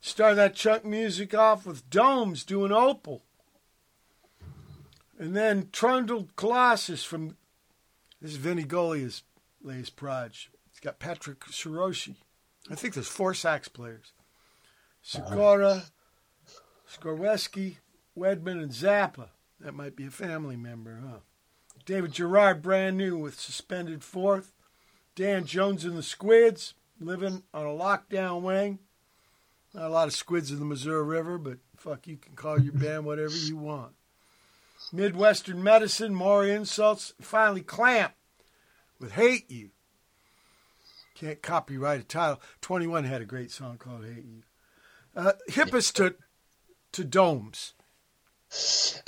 Start that Chuck music off with Domes doing Opal. And then Trundled Colossus from. This is Vinnie Golia's latest project. It's got Patrick Shiroishi. I think there's four sax players. Sikora, Skrowaczewski, Wedman, and Zappa. That might be a family member, huh? David Gerard, brand new with Suspended Forth. Dan Jones and the Squids living on a lockdown wing. Not a lot of squids in the Missouri River, but fuck, you can call your band whatever you want. Midwestern medicine, more insults, finally Klamp with Hate You. Can't copyright a title. 21 had a great song called Hate You. Uh, hip us to, to Domes.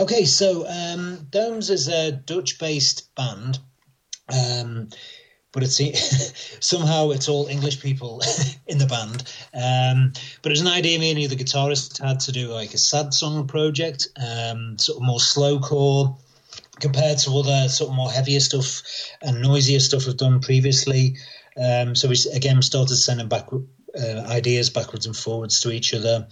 Okay, so um, Domes is a Dutch based band. Um, but it's somehow it's all English people in the band. Um, but it was an idea me and the guitarist had to do like a sad song project, um, sort of more slowcore compared to other sort of more heavier stuff and noisier stuff we've done previously. Um, so we again started sending back uh, ideas backwards and forwards to each other.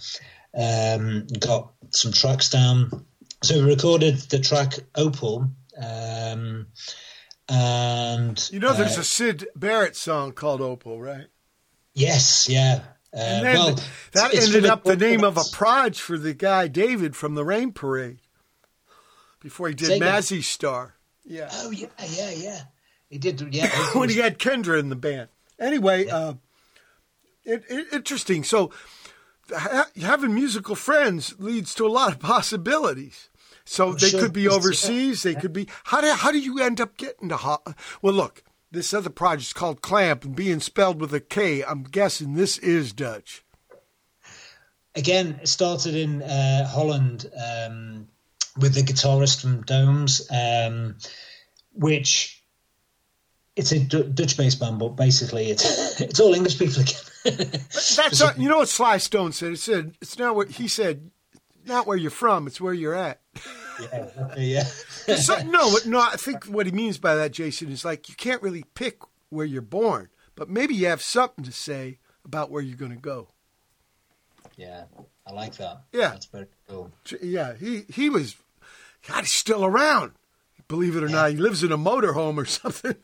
Um, got some tracks down. So we recorded the track Opal. And You know, there's uh, a Syd Barrett song called "Opal," right? yes, yeah. Uh, well, that it's ended from up the name of a proj for the guy David from the Rain Parade before he did. Mazzy Star. Yeah. Oh yeah, yeah, yeah. He did. Yeah, when he had Kendra in the band. Anyway, uh, it, it, interesting. So ha- having musical friends leads to a lot of possibilities. So they sure. could be overseas. They could be. How do how do you end up getting to? Ho- well, look, this other project's called Klamp and being spelled with a K. I'm guessing this is Dutch. again, it started in uh, Holland um, with the guitarist from Domes, um, which it's a D- Dutch-based band, but basically it's it's all English people again. That's not, you know what Sly Stone said. It said it's not what he said. Not where you're from. It's where you're at. Yeah, yeah. So, no, no. I think what he means by that, Jason, is like you can't really pick where you're born, but maybe you have something to say about where you're going to go. yeah, I like that. Yeah. that's very cool. Yeah, he he was. God, he's still around. Believe it or not, he lives in a motorhome or something.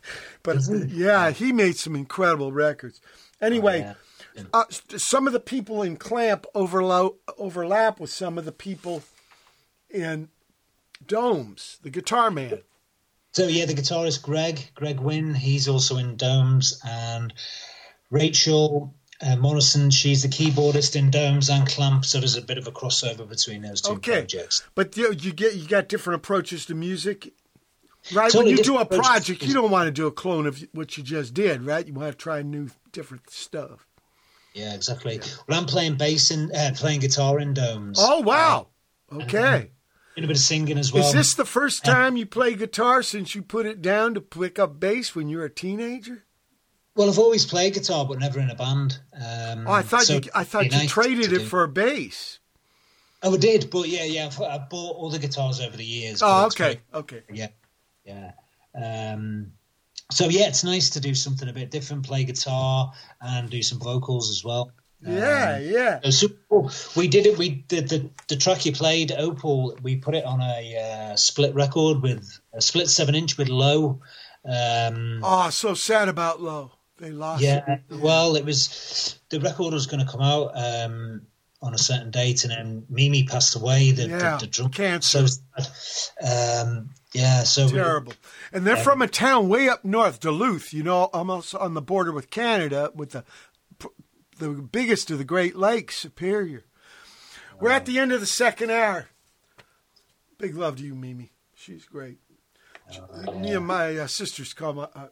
But yeah, he made some incredible records. Anyway, yeah. uh, some of the people in Klamp overlo- overlap with some of the people in Domes. The guitar man. So yeah, the guitarist Greg Greg Wynn, he's also in Domes, and Rachel uh, Morrison, she's the keyboardist in Domes and Klamp. So there's a bit of a crossover between those two Okay, projects. but you, you get you got different approaches to music, right? Totally when you do a project, you don't want to do a clone of what you just did, right? You want to try new, different stuff. Yeah, exactly. Well, I'm playing bass and uh, playing guitar in Domes. Oh wow! Okay, Doing a bit of singing as well. is this the first time you play guitar since you put it down to pick up bass when you were a teenager? Well, I've always played guitar, but never in a band. Um, Oh, I thought so you I thought you nice traded it do. for a bass. Oh, I did, but yeah, yeah. I've, I've bought all the guitars over the years. Oh, okay, great. okay. Yeah, yeah. Um, so yeah, it's nice to do something a bit different, play guitar and do some vocals as well. Yeah, Um, yeah. super cool. We did it. We did the the track you played, Opal. We put it on a uh, split record with a split seven inch with low. Um, Oh, so sad about Low. They lost. yeah, it. well, it was the record was going to come out um, on a certain date, and then Mimi passed away. The, Yeah, the, the drum cancer. So sad. Um, yeah, so we- terrible. And they're from a town way up north, Duluth. You know, almost on the border with Canada, with the the biggest of the Great Lakes, Superior. We're at the end of the second hour. Big love to you, Mimi. She's great. Me and my uh, sisters call my, uh,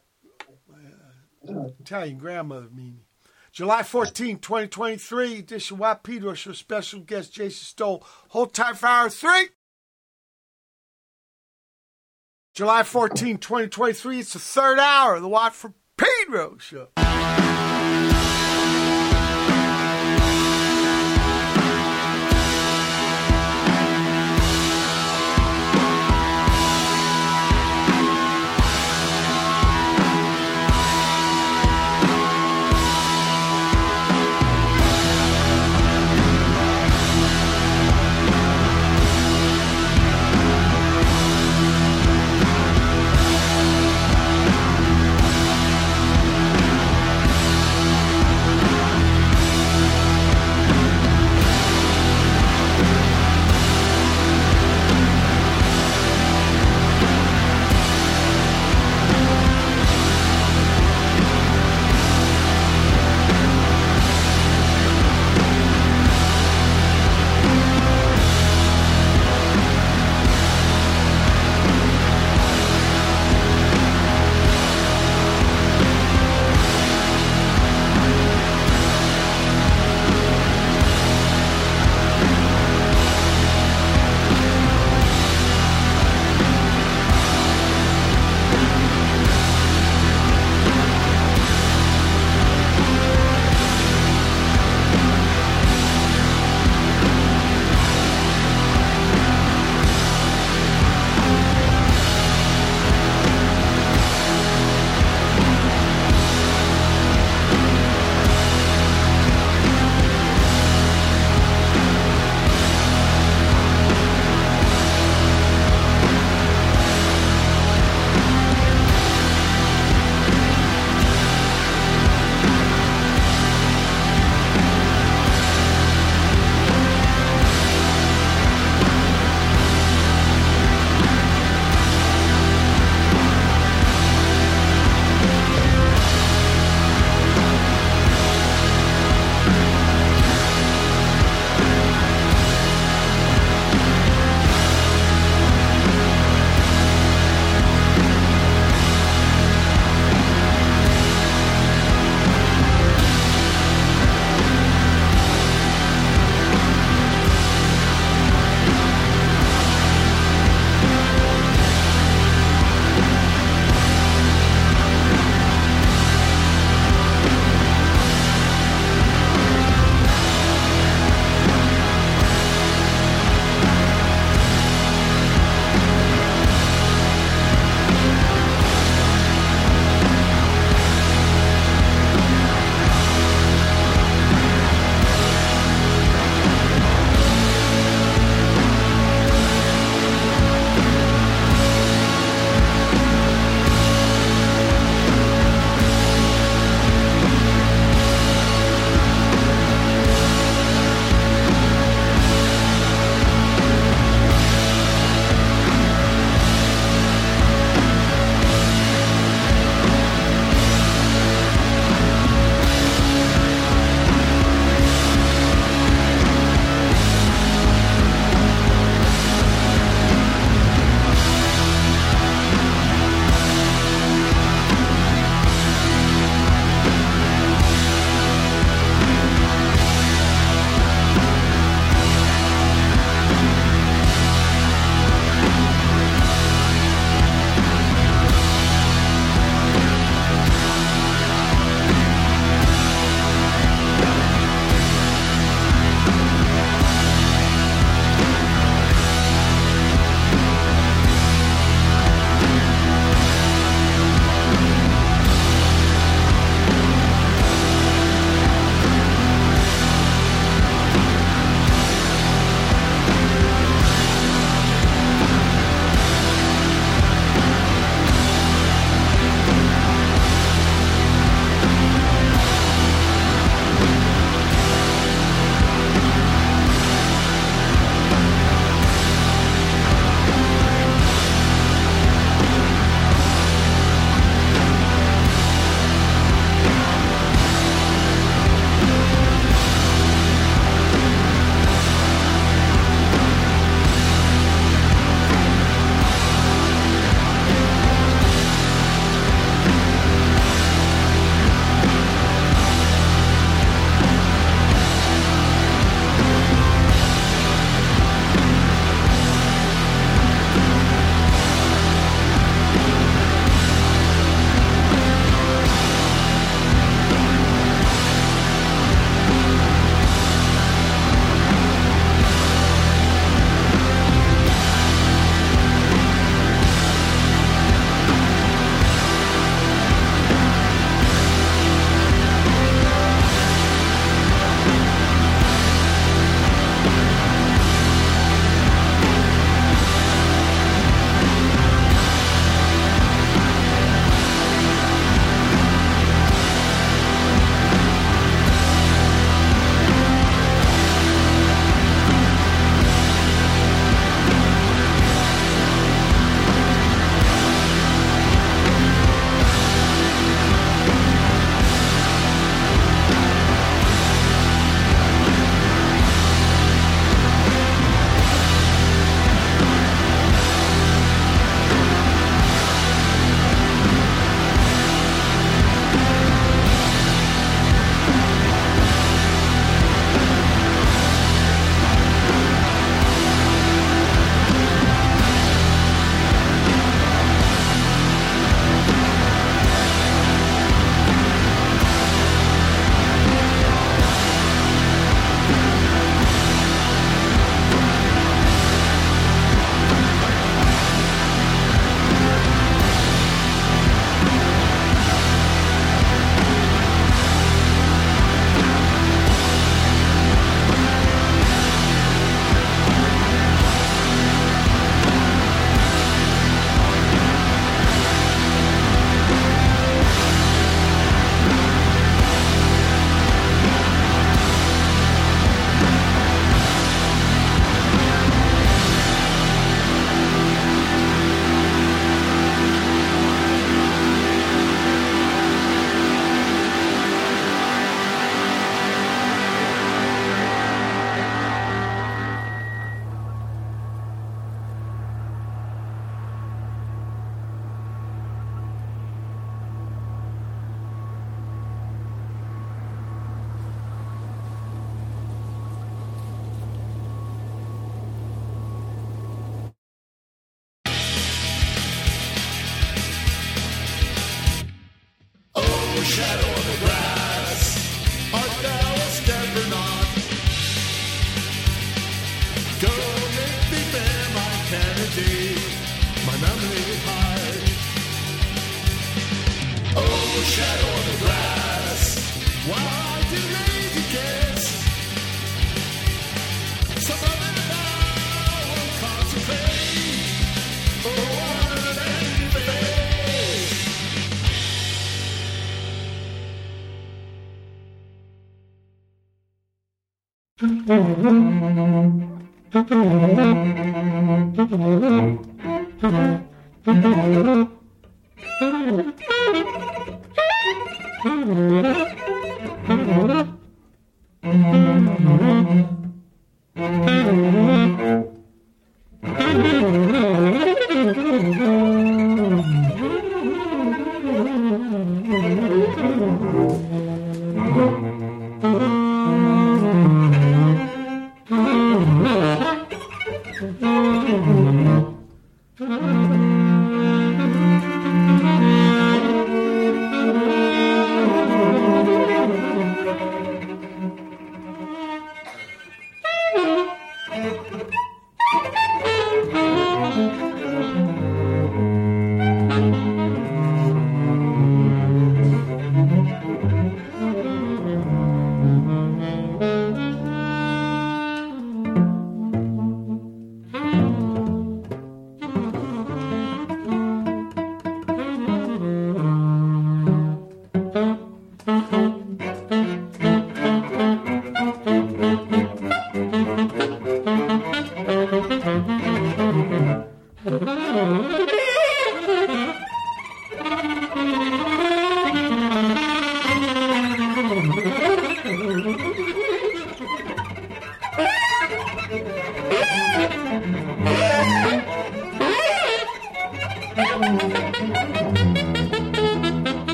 my uh, Italian grandmother Mimi. July 14, 2023, edition Watt Pedro Show special guest Jason Stoll. Hold tight for hour three. July 14, 2023, it's the third hour of the Watt for Pedro Show.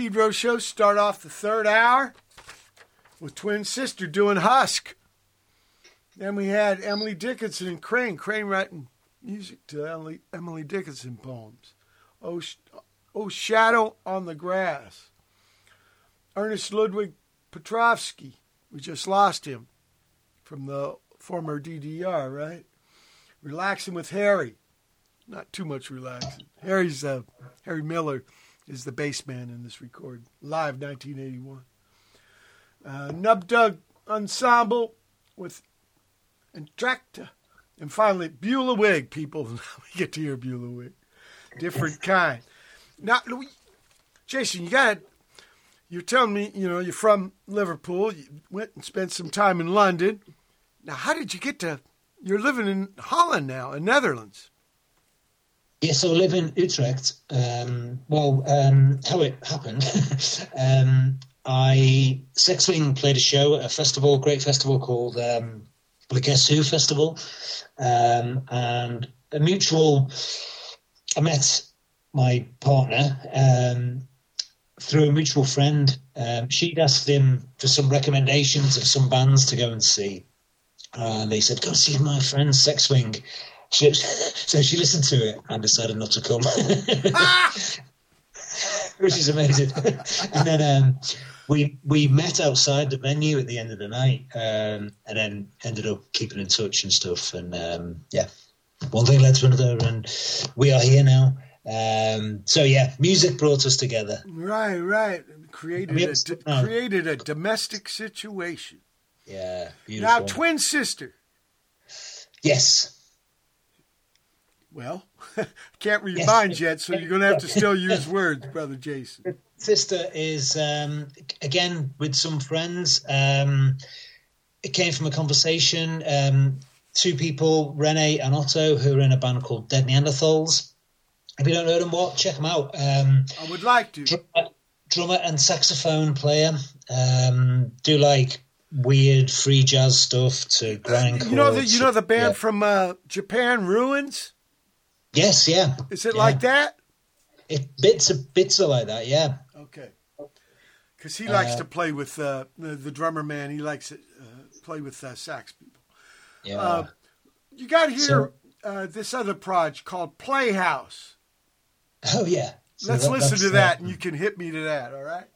Pedro show. Start off the third hour with Twin Sister doing Husk. Then we had Emily Dickinson and Crane. Crane writing music to Emily, Emily Dickinson poems. Oh, oh, Shadow on the Grass. Ernst-Ludwig Petrovsky. We just lost him from the former DDR, right? Relaxing with Harry. Not too much relaxing. Harry's uh, Harry Miller is the bass man in this record. Live 1981. Uh, Nubdug Ensemble with Entr'acte. And finally, Bulah Wigg, people. we get to hear Bulah Wigg. Different kind. Now, we- Jason, you got You're telling me, you know, you're from Liverpool. You went and spent some time in London. Now, how did you get to? You're living in Holland now, in Netherlands. Yeah, so I live in Utrecht. Um, well, um, how it happened, um, I Sex Swing played a show at a festival, great festival called um, the Guess Who Festival, um, and a mutual. I met my partner um, through a mutual friend. Um, she'd asked him for some recommendations of some bands to go and see, and they said, "Go see my friend Sex Swing." She, so she listened to it and decided not to come, which is amazing. and then um, we we met outside the venue at the end of the night, um, and then ended up keeping in touch and stuff. And um, yeah, one thing led to another, and we are here now. Um, so yeah, music brought us together. Right, right. Created no. created a domestic situation. Yeah, beautiful. Now, twin sister. yes, Well, can't read minds yet, so you're going to have to still use words, brother Jason. sister is um, again with some friends. Um, it came from a conversation. Um, two people, Rene and Otto, who are in a band called Dead Neanderthals. If you don't know them, what check them out. Um, I would like to. drummer, drummer and saxophone player. Um, do like weird free jazz stuff to grind. You know the you know the band Yeah. from uh, Japan, Ruins. Yes, yeah. Is it Yeah. like that? It bits of bits are like that. Yeah. Okay. Because he likes Uh, to play with uh, the, the drummer man. He likes to uh, play with uh, sax people. Yeah. Uh, You got here So- uh, this other project called Playhouse. oh yeah. So Let's that- listen to uh, that, and you can hit me to that. All right.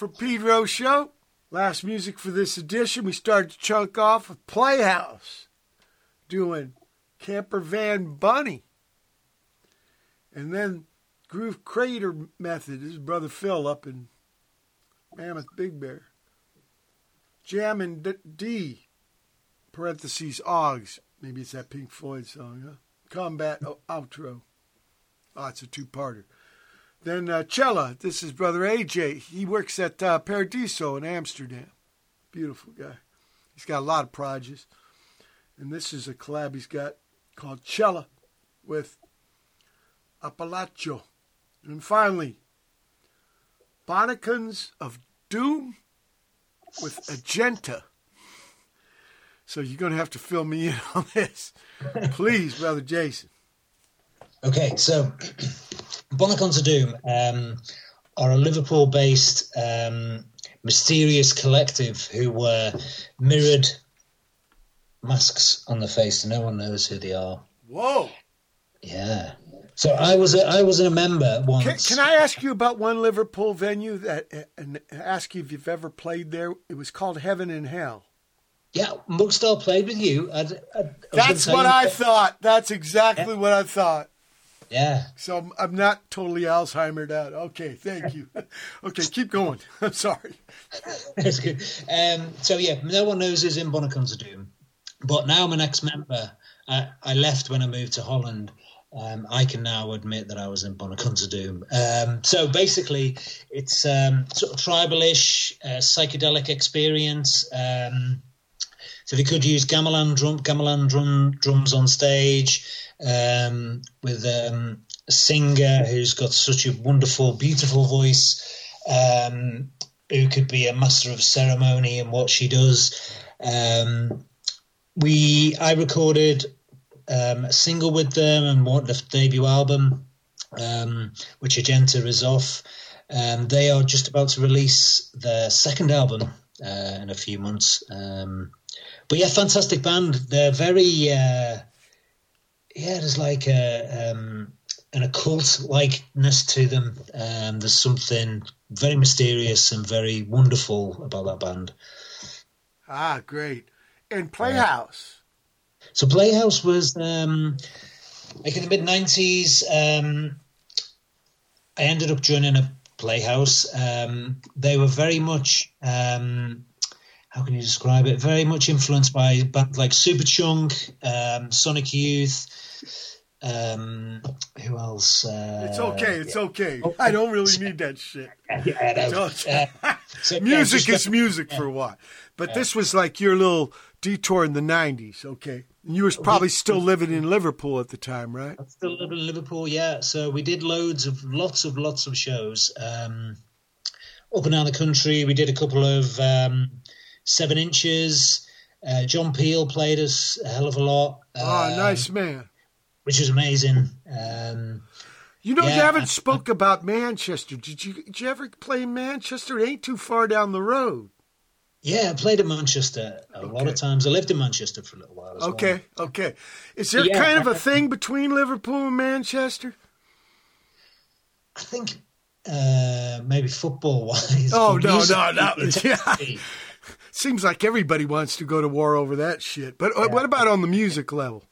From Pedro show. Last music for this edition. We started to chunk off with Playhouse doing Campervan Bunny. And then Groove Crater Method, his brother Phil up in Mammoth Big Bear. Jam D, D parentheses Oggs. Maybe it's that Pink Floyd song, huh? Combat outro. Oh, it's a two-parter. Then uh, Chela, this is brother AJ. He works at uh, Paradiso in Amsterdam. Beautiful guy. He's got a lot of projects. And this is a collab he's got called Chela with Appalachjo. And finally, Bonnacons of Doom with Agenta. So you're going to have to fill me in on this. Please, brother Jason. Okay, so Bonnacons of Doom um, are a Liverpool based um, mysterious collective who wear mirrored masks on the face, and no one knows who they are. Whoa. Yeah. So I was a, I was a member once. Can, can I ask you about one Liverpool venue that and ask you if you've ever played there? It was called Heaven and Hell. Yeah, Mugstar played with you. I'd, I'd, I That's what I thought. That's exactly what I thought. Yeah. So I'm, I'm not totally Alzheimer'd out. Okay, thank you. okay, keep going. I'm sorry. That's good. Um, so yeah, no one knows who's in Bonnacons of Doom, but now I'm an ex-member. I, I left when I moved to Holland. Um, I can now admit that I was in Bonnacons of Doom. Um, so basically, it's um, sort of tribalish, uh, psychedelic experience. Um, so they could use gamelan drum, gamelan drum, drums on stage um, with um, a singer who's got such a wonderful, beautiful voice, um, who could be a master of ceremony in what she does. Um, we, I recorded um, a single with them and what the debut album, um, which Agenta is off. They are just about to release their second album uh, in a few months. Um, but yeah, fantastic band. They're very uh, yeah. There's like a um, an occult likeness to them. Um, there's something very mysterious and very wonderful about that band. Ah, great. And Playhouse. So Playhouse was um, like in the mid '90s. Um, I ended up joining a Playhouse. Um, they were very much um, how can you describe it? Very much influenced by bands like Superchunk, um, Sonic Youth. Um, who else? Uh, It's okay. It's okay. I don't really need that shit. Yeah, no, uh, so, yeah, music just- is music for a while. But this was like your little detour in the 90s, okay? And you was probably still living in Liverpool at the time, right? Still live in Liverpool, yeah. So we did loads of lots of lots of shows um, up and down the country. We did a couple of um, seven inches. Uh, John Peel played us a hell of a lot, um, nice man. which was amazing. Um, You know, you haven't I- spoke about Manchester. Did you, did you ever play Manchester? It ain't too far down the road. yeah, I played in Manchester a lot of times. I lived in Manchester for a little while as well. Okay, okay. Is there Yeah, kind of I- a thing between Liverpool and Manchester? I think uh, maybe football wise. Oh, no, no, no. Yeah. Yeah. Seems like everybody wants to go to war over that shit. But uh, what about on the music level?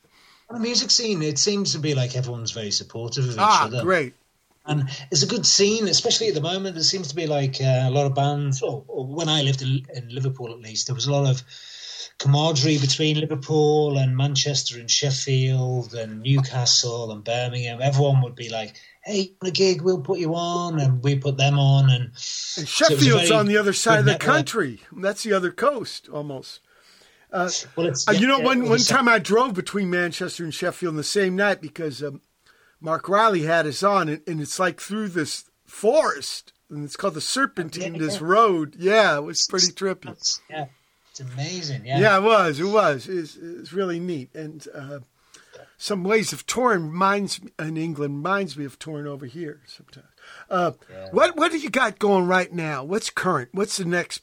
On the music scene, it seems to be like everyone's very supportive of each Ah, other. great. And it's a good scene, especially at the moment. There seems to be like uh, a lot of bands. Or, or when I lived in, in Liverpool, at least, there was a lot of camaraderie between Liverpool and Manchester and Sheffield and Newcastle and Birmingham. Everyone would be like, "Hey, want a gig? We'll put you on," and we put them on. And And So it was a Sheffield's very on the other side of the network. country. That's the other coast, almost. well, it's Uh, you know, yeah, one, one time I drove between Manchester and Sheffield in the same night because um, Marc Riley had us on, and, and it's like through this forest, and it's called the Serpentine, Yeah, this road. Yeah, it was pretty trippy. It's, yeah, it's amazing. Yeah, Yeah, it was. It was. It's, it's really neat. And uh, some ways of touring reminds in England reminds me of touring over here sometimes. Uh, What What do you got going right now? What's current? What's the next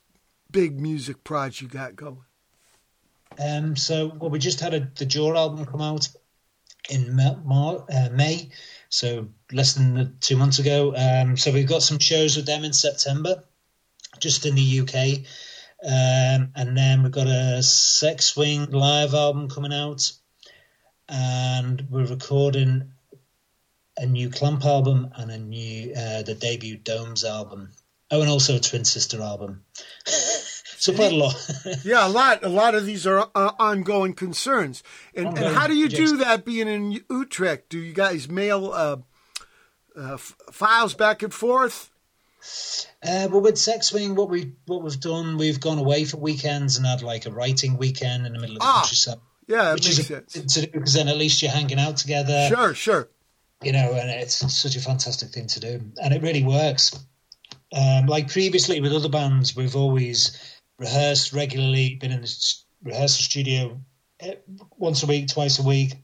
big music project you got going? Um, so, well, we just had a, the Jaaw album come out in uh, May, so less than two months ago. Um, so we've got some shows with them in September. just in the UK. Um, and then we've got a Sex Swing live album coming out, and we're recording a new Klamp album and a new uh, the debut Domes album. Oh, and also a Twin Sister album. so quite a lot. Yeah, a lot. A lot of these are uh, ongoing concerns. And, and how do you do that being in Utrecht? Do you guys mail uh, uh, f- files back and forth? Uh, but with Sex Swing, what we what we've done, we've gone away for weekends and had like a writing weekend in the middle of the Ah, countryside, Yeah, which makes is sense. to do because then at least you're hanging out together. Sure, sure. you know, and it's such a fantastic thing to do, and it really works. Um, like previously with other bands, we've always rehearsed regularly, been in the rehearsal studio eh, once a week, twice a week.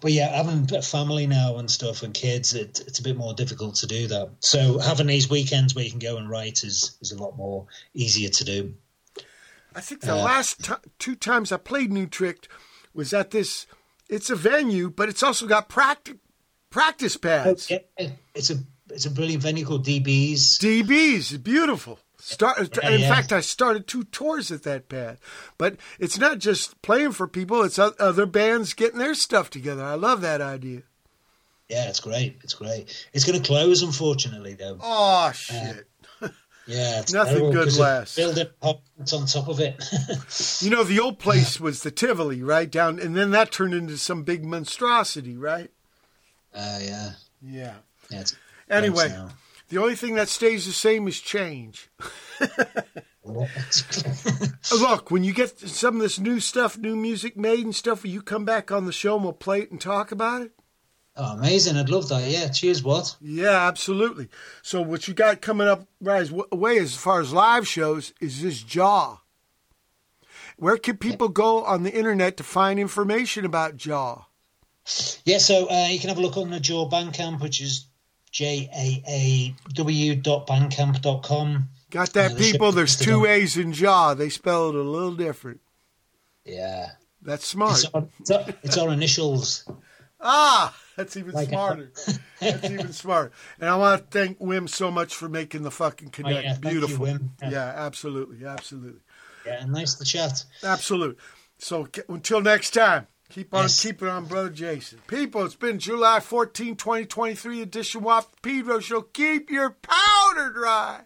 But yeah, having a family now and stuff and kids, it, it's a bit more difficult to do that. So having these weekends where you can go and write is is a lot more easier to do. I think the last ti two times I played Utrecht was at this. It's a venue, but it's also got practice practice pads. Oh, it's a it's a brilliant venue called DB's. DBs, beautiful. Start, Yeah, uh, in yeah. fact, I started two tours at that pad. But it's not just playing for people; it's other bands getting their stuff together. I love that idea. Yeah, it's great. It's great. It's going to close, unfortunately, though. Oh shit! Yeah, it's Nothing good it lasts. Building apartments on top of it. You know, the old place was the Tivoli, right down, and then that turned into some big monstrosity, right? uh, yeah, Yeah. yeah. Anyway, the only thing that stays the same is change. Look, when you get some of this new stuff, new music made and stuff, will you come back on the show and we'll play it and talk about it? Oh, amazing! I'd love that. Yeah, cheers. What? Yeah, absolutely. So what you got coming up right as- away as far as live shows is this Jaaw. Where can people go on the internet to find information about Jaaw? Yeah, so uh, you can have a look on the Jaaw Bandcamp, which is j a a w dot bandcamp dot com. Got that, the people? There's two A's in Jaaw. They spell it a little different. Yeah, That's smart. it's our, it's our initials. Ah, that's even Like- smarter. that's even smarter. And I want to thank Wim so much for making the fucking connect. Oh, yeah, you, Beautiful. Wim. Yeah. Yeah. absolutely, absolutely, Yeah, nice to chat. absolutely. So until next time, keep on Yes. keeping on, brother Jason. People, it's been July 14, 2023 edition WAP Pedro Show. Keep your powder dry.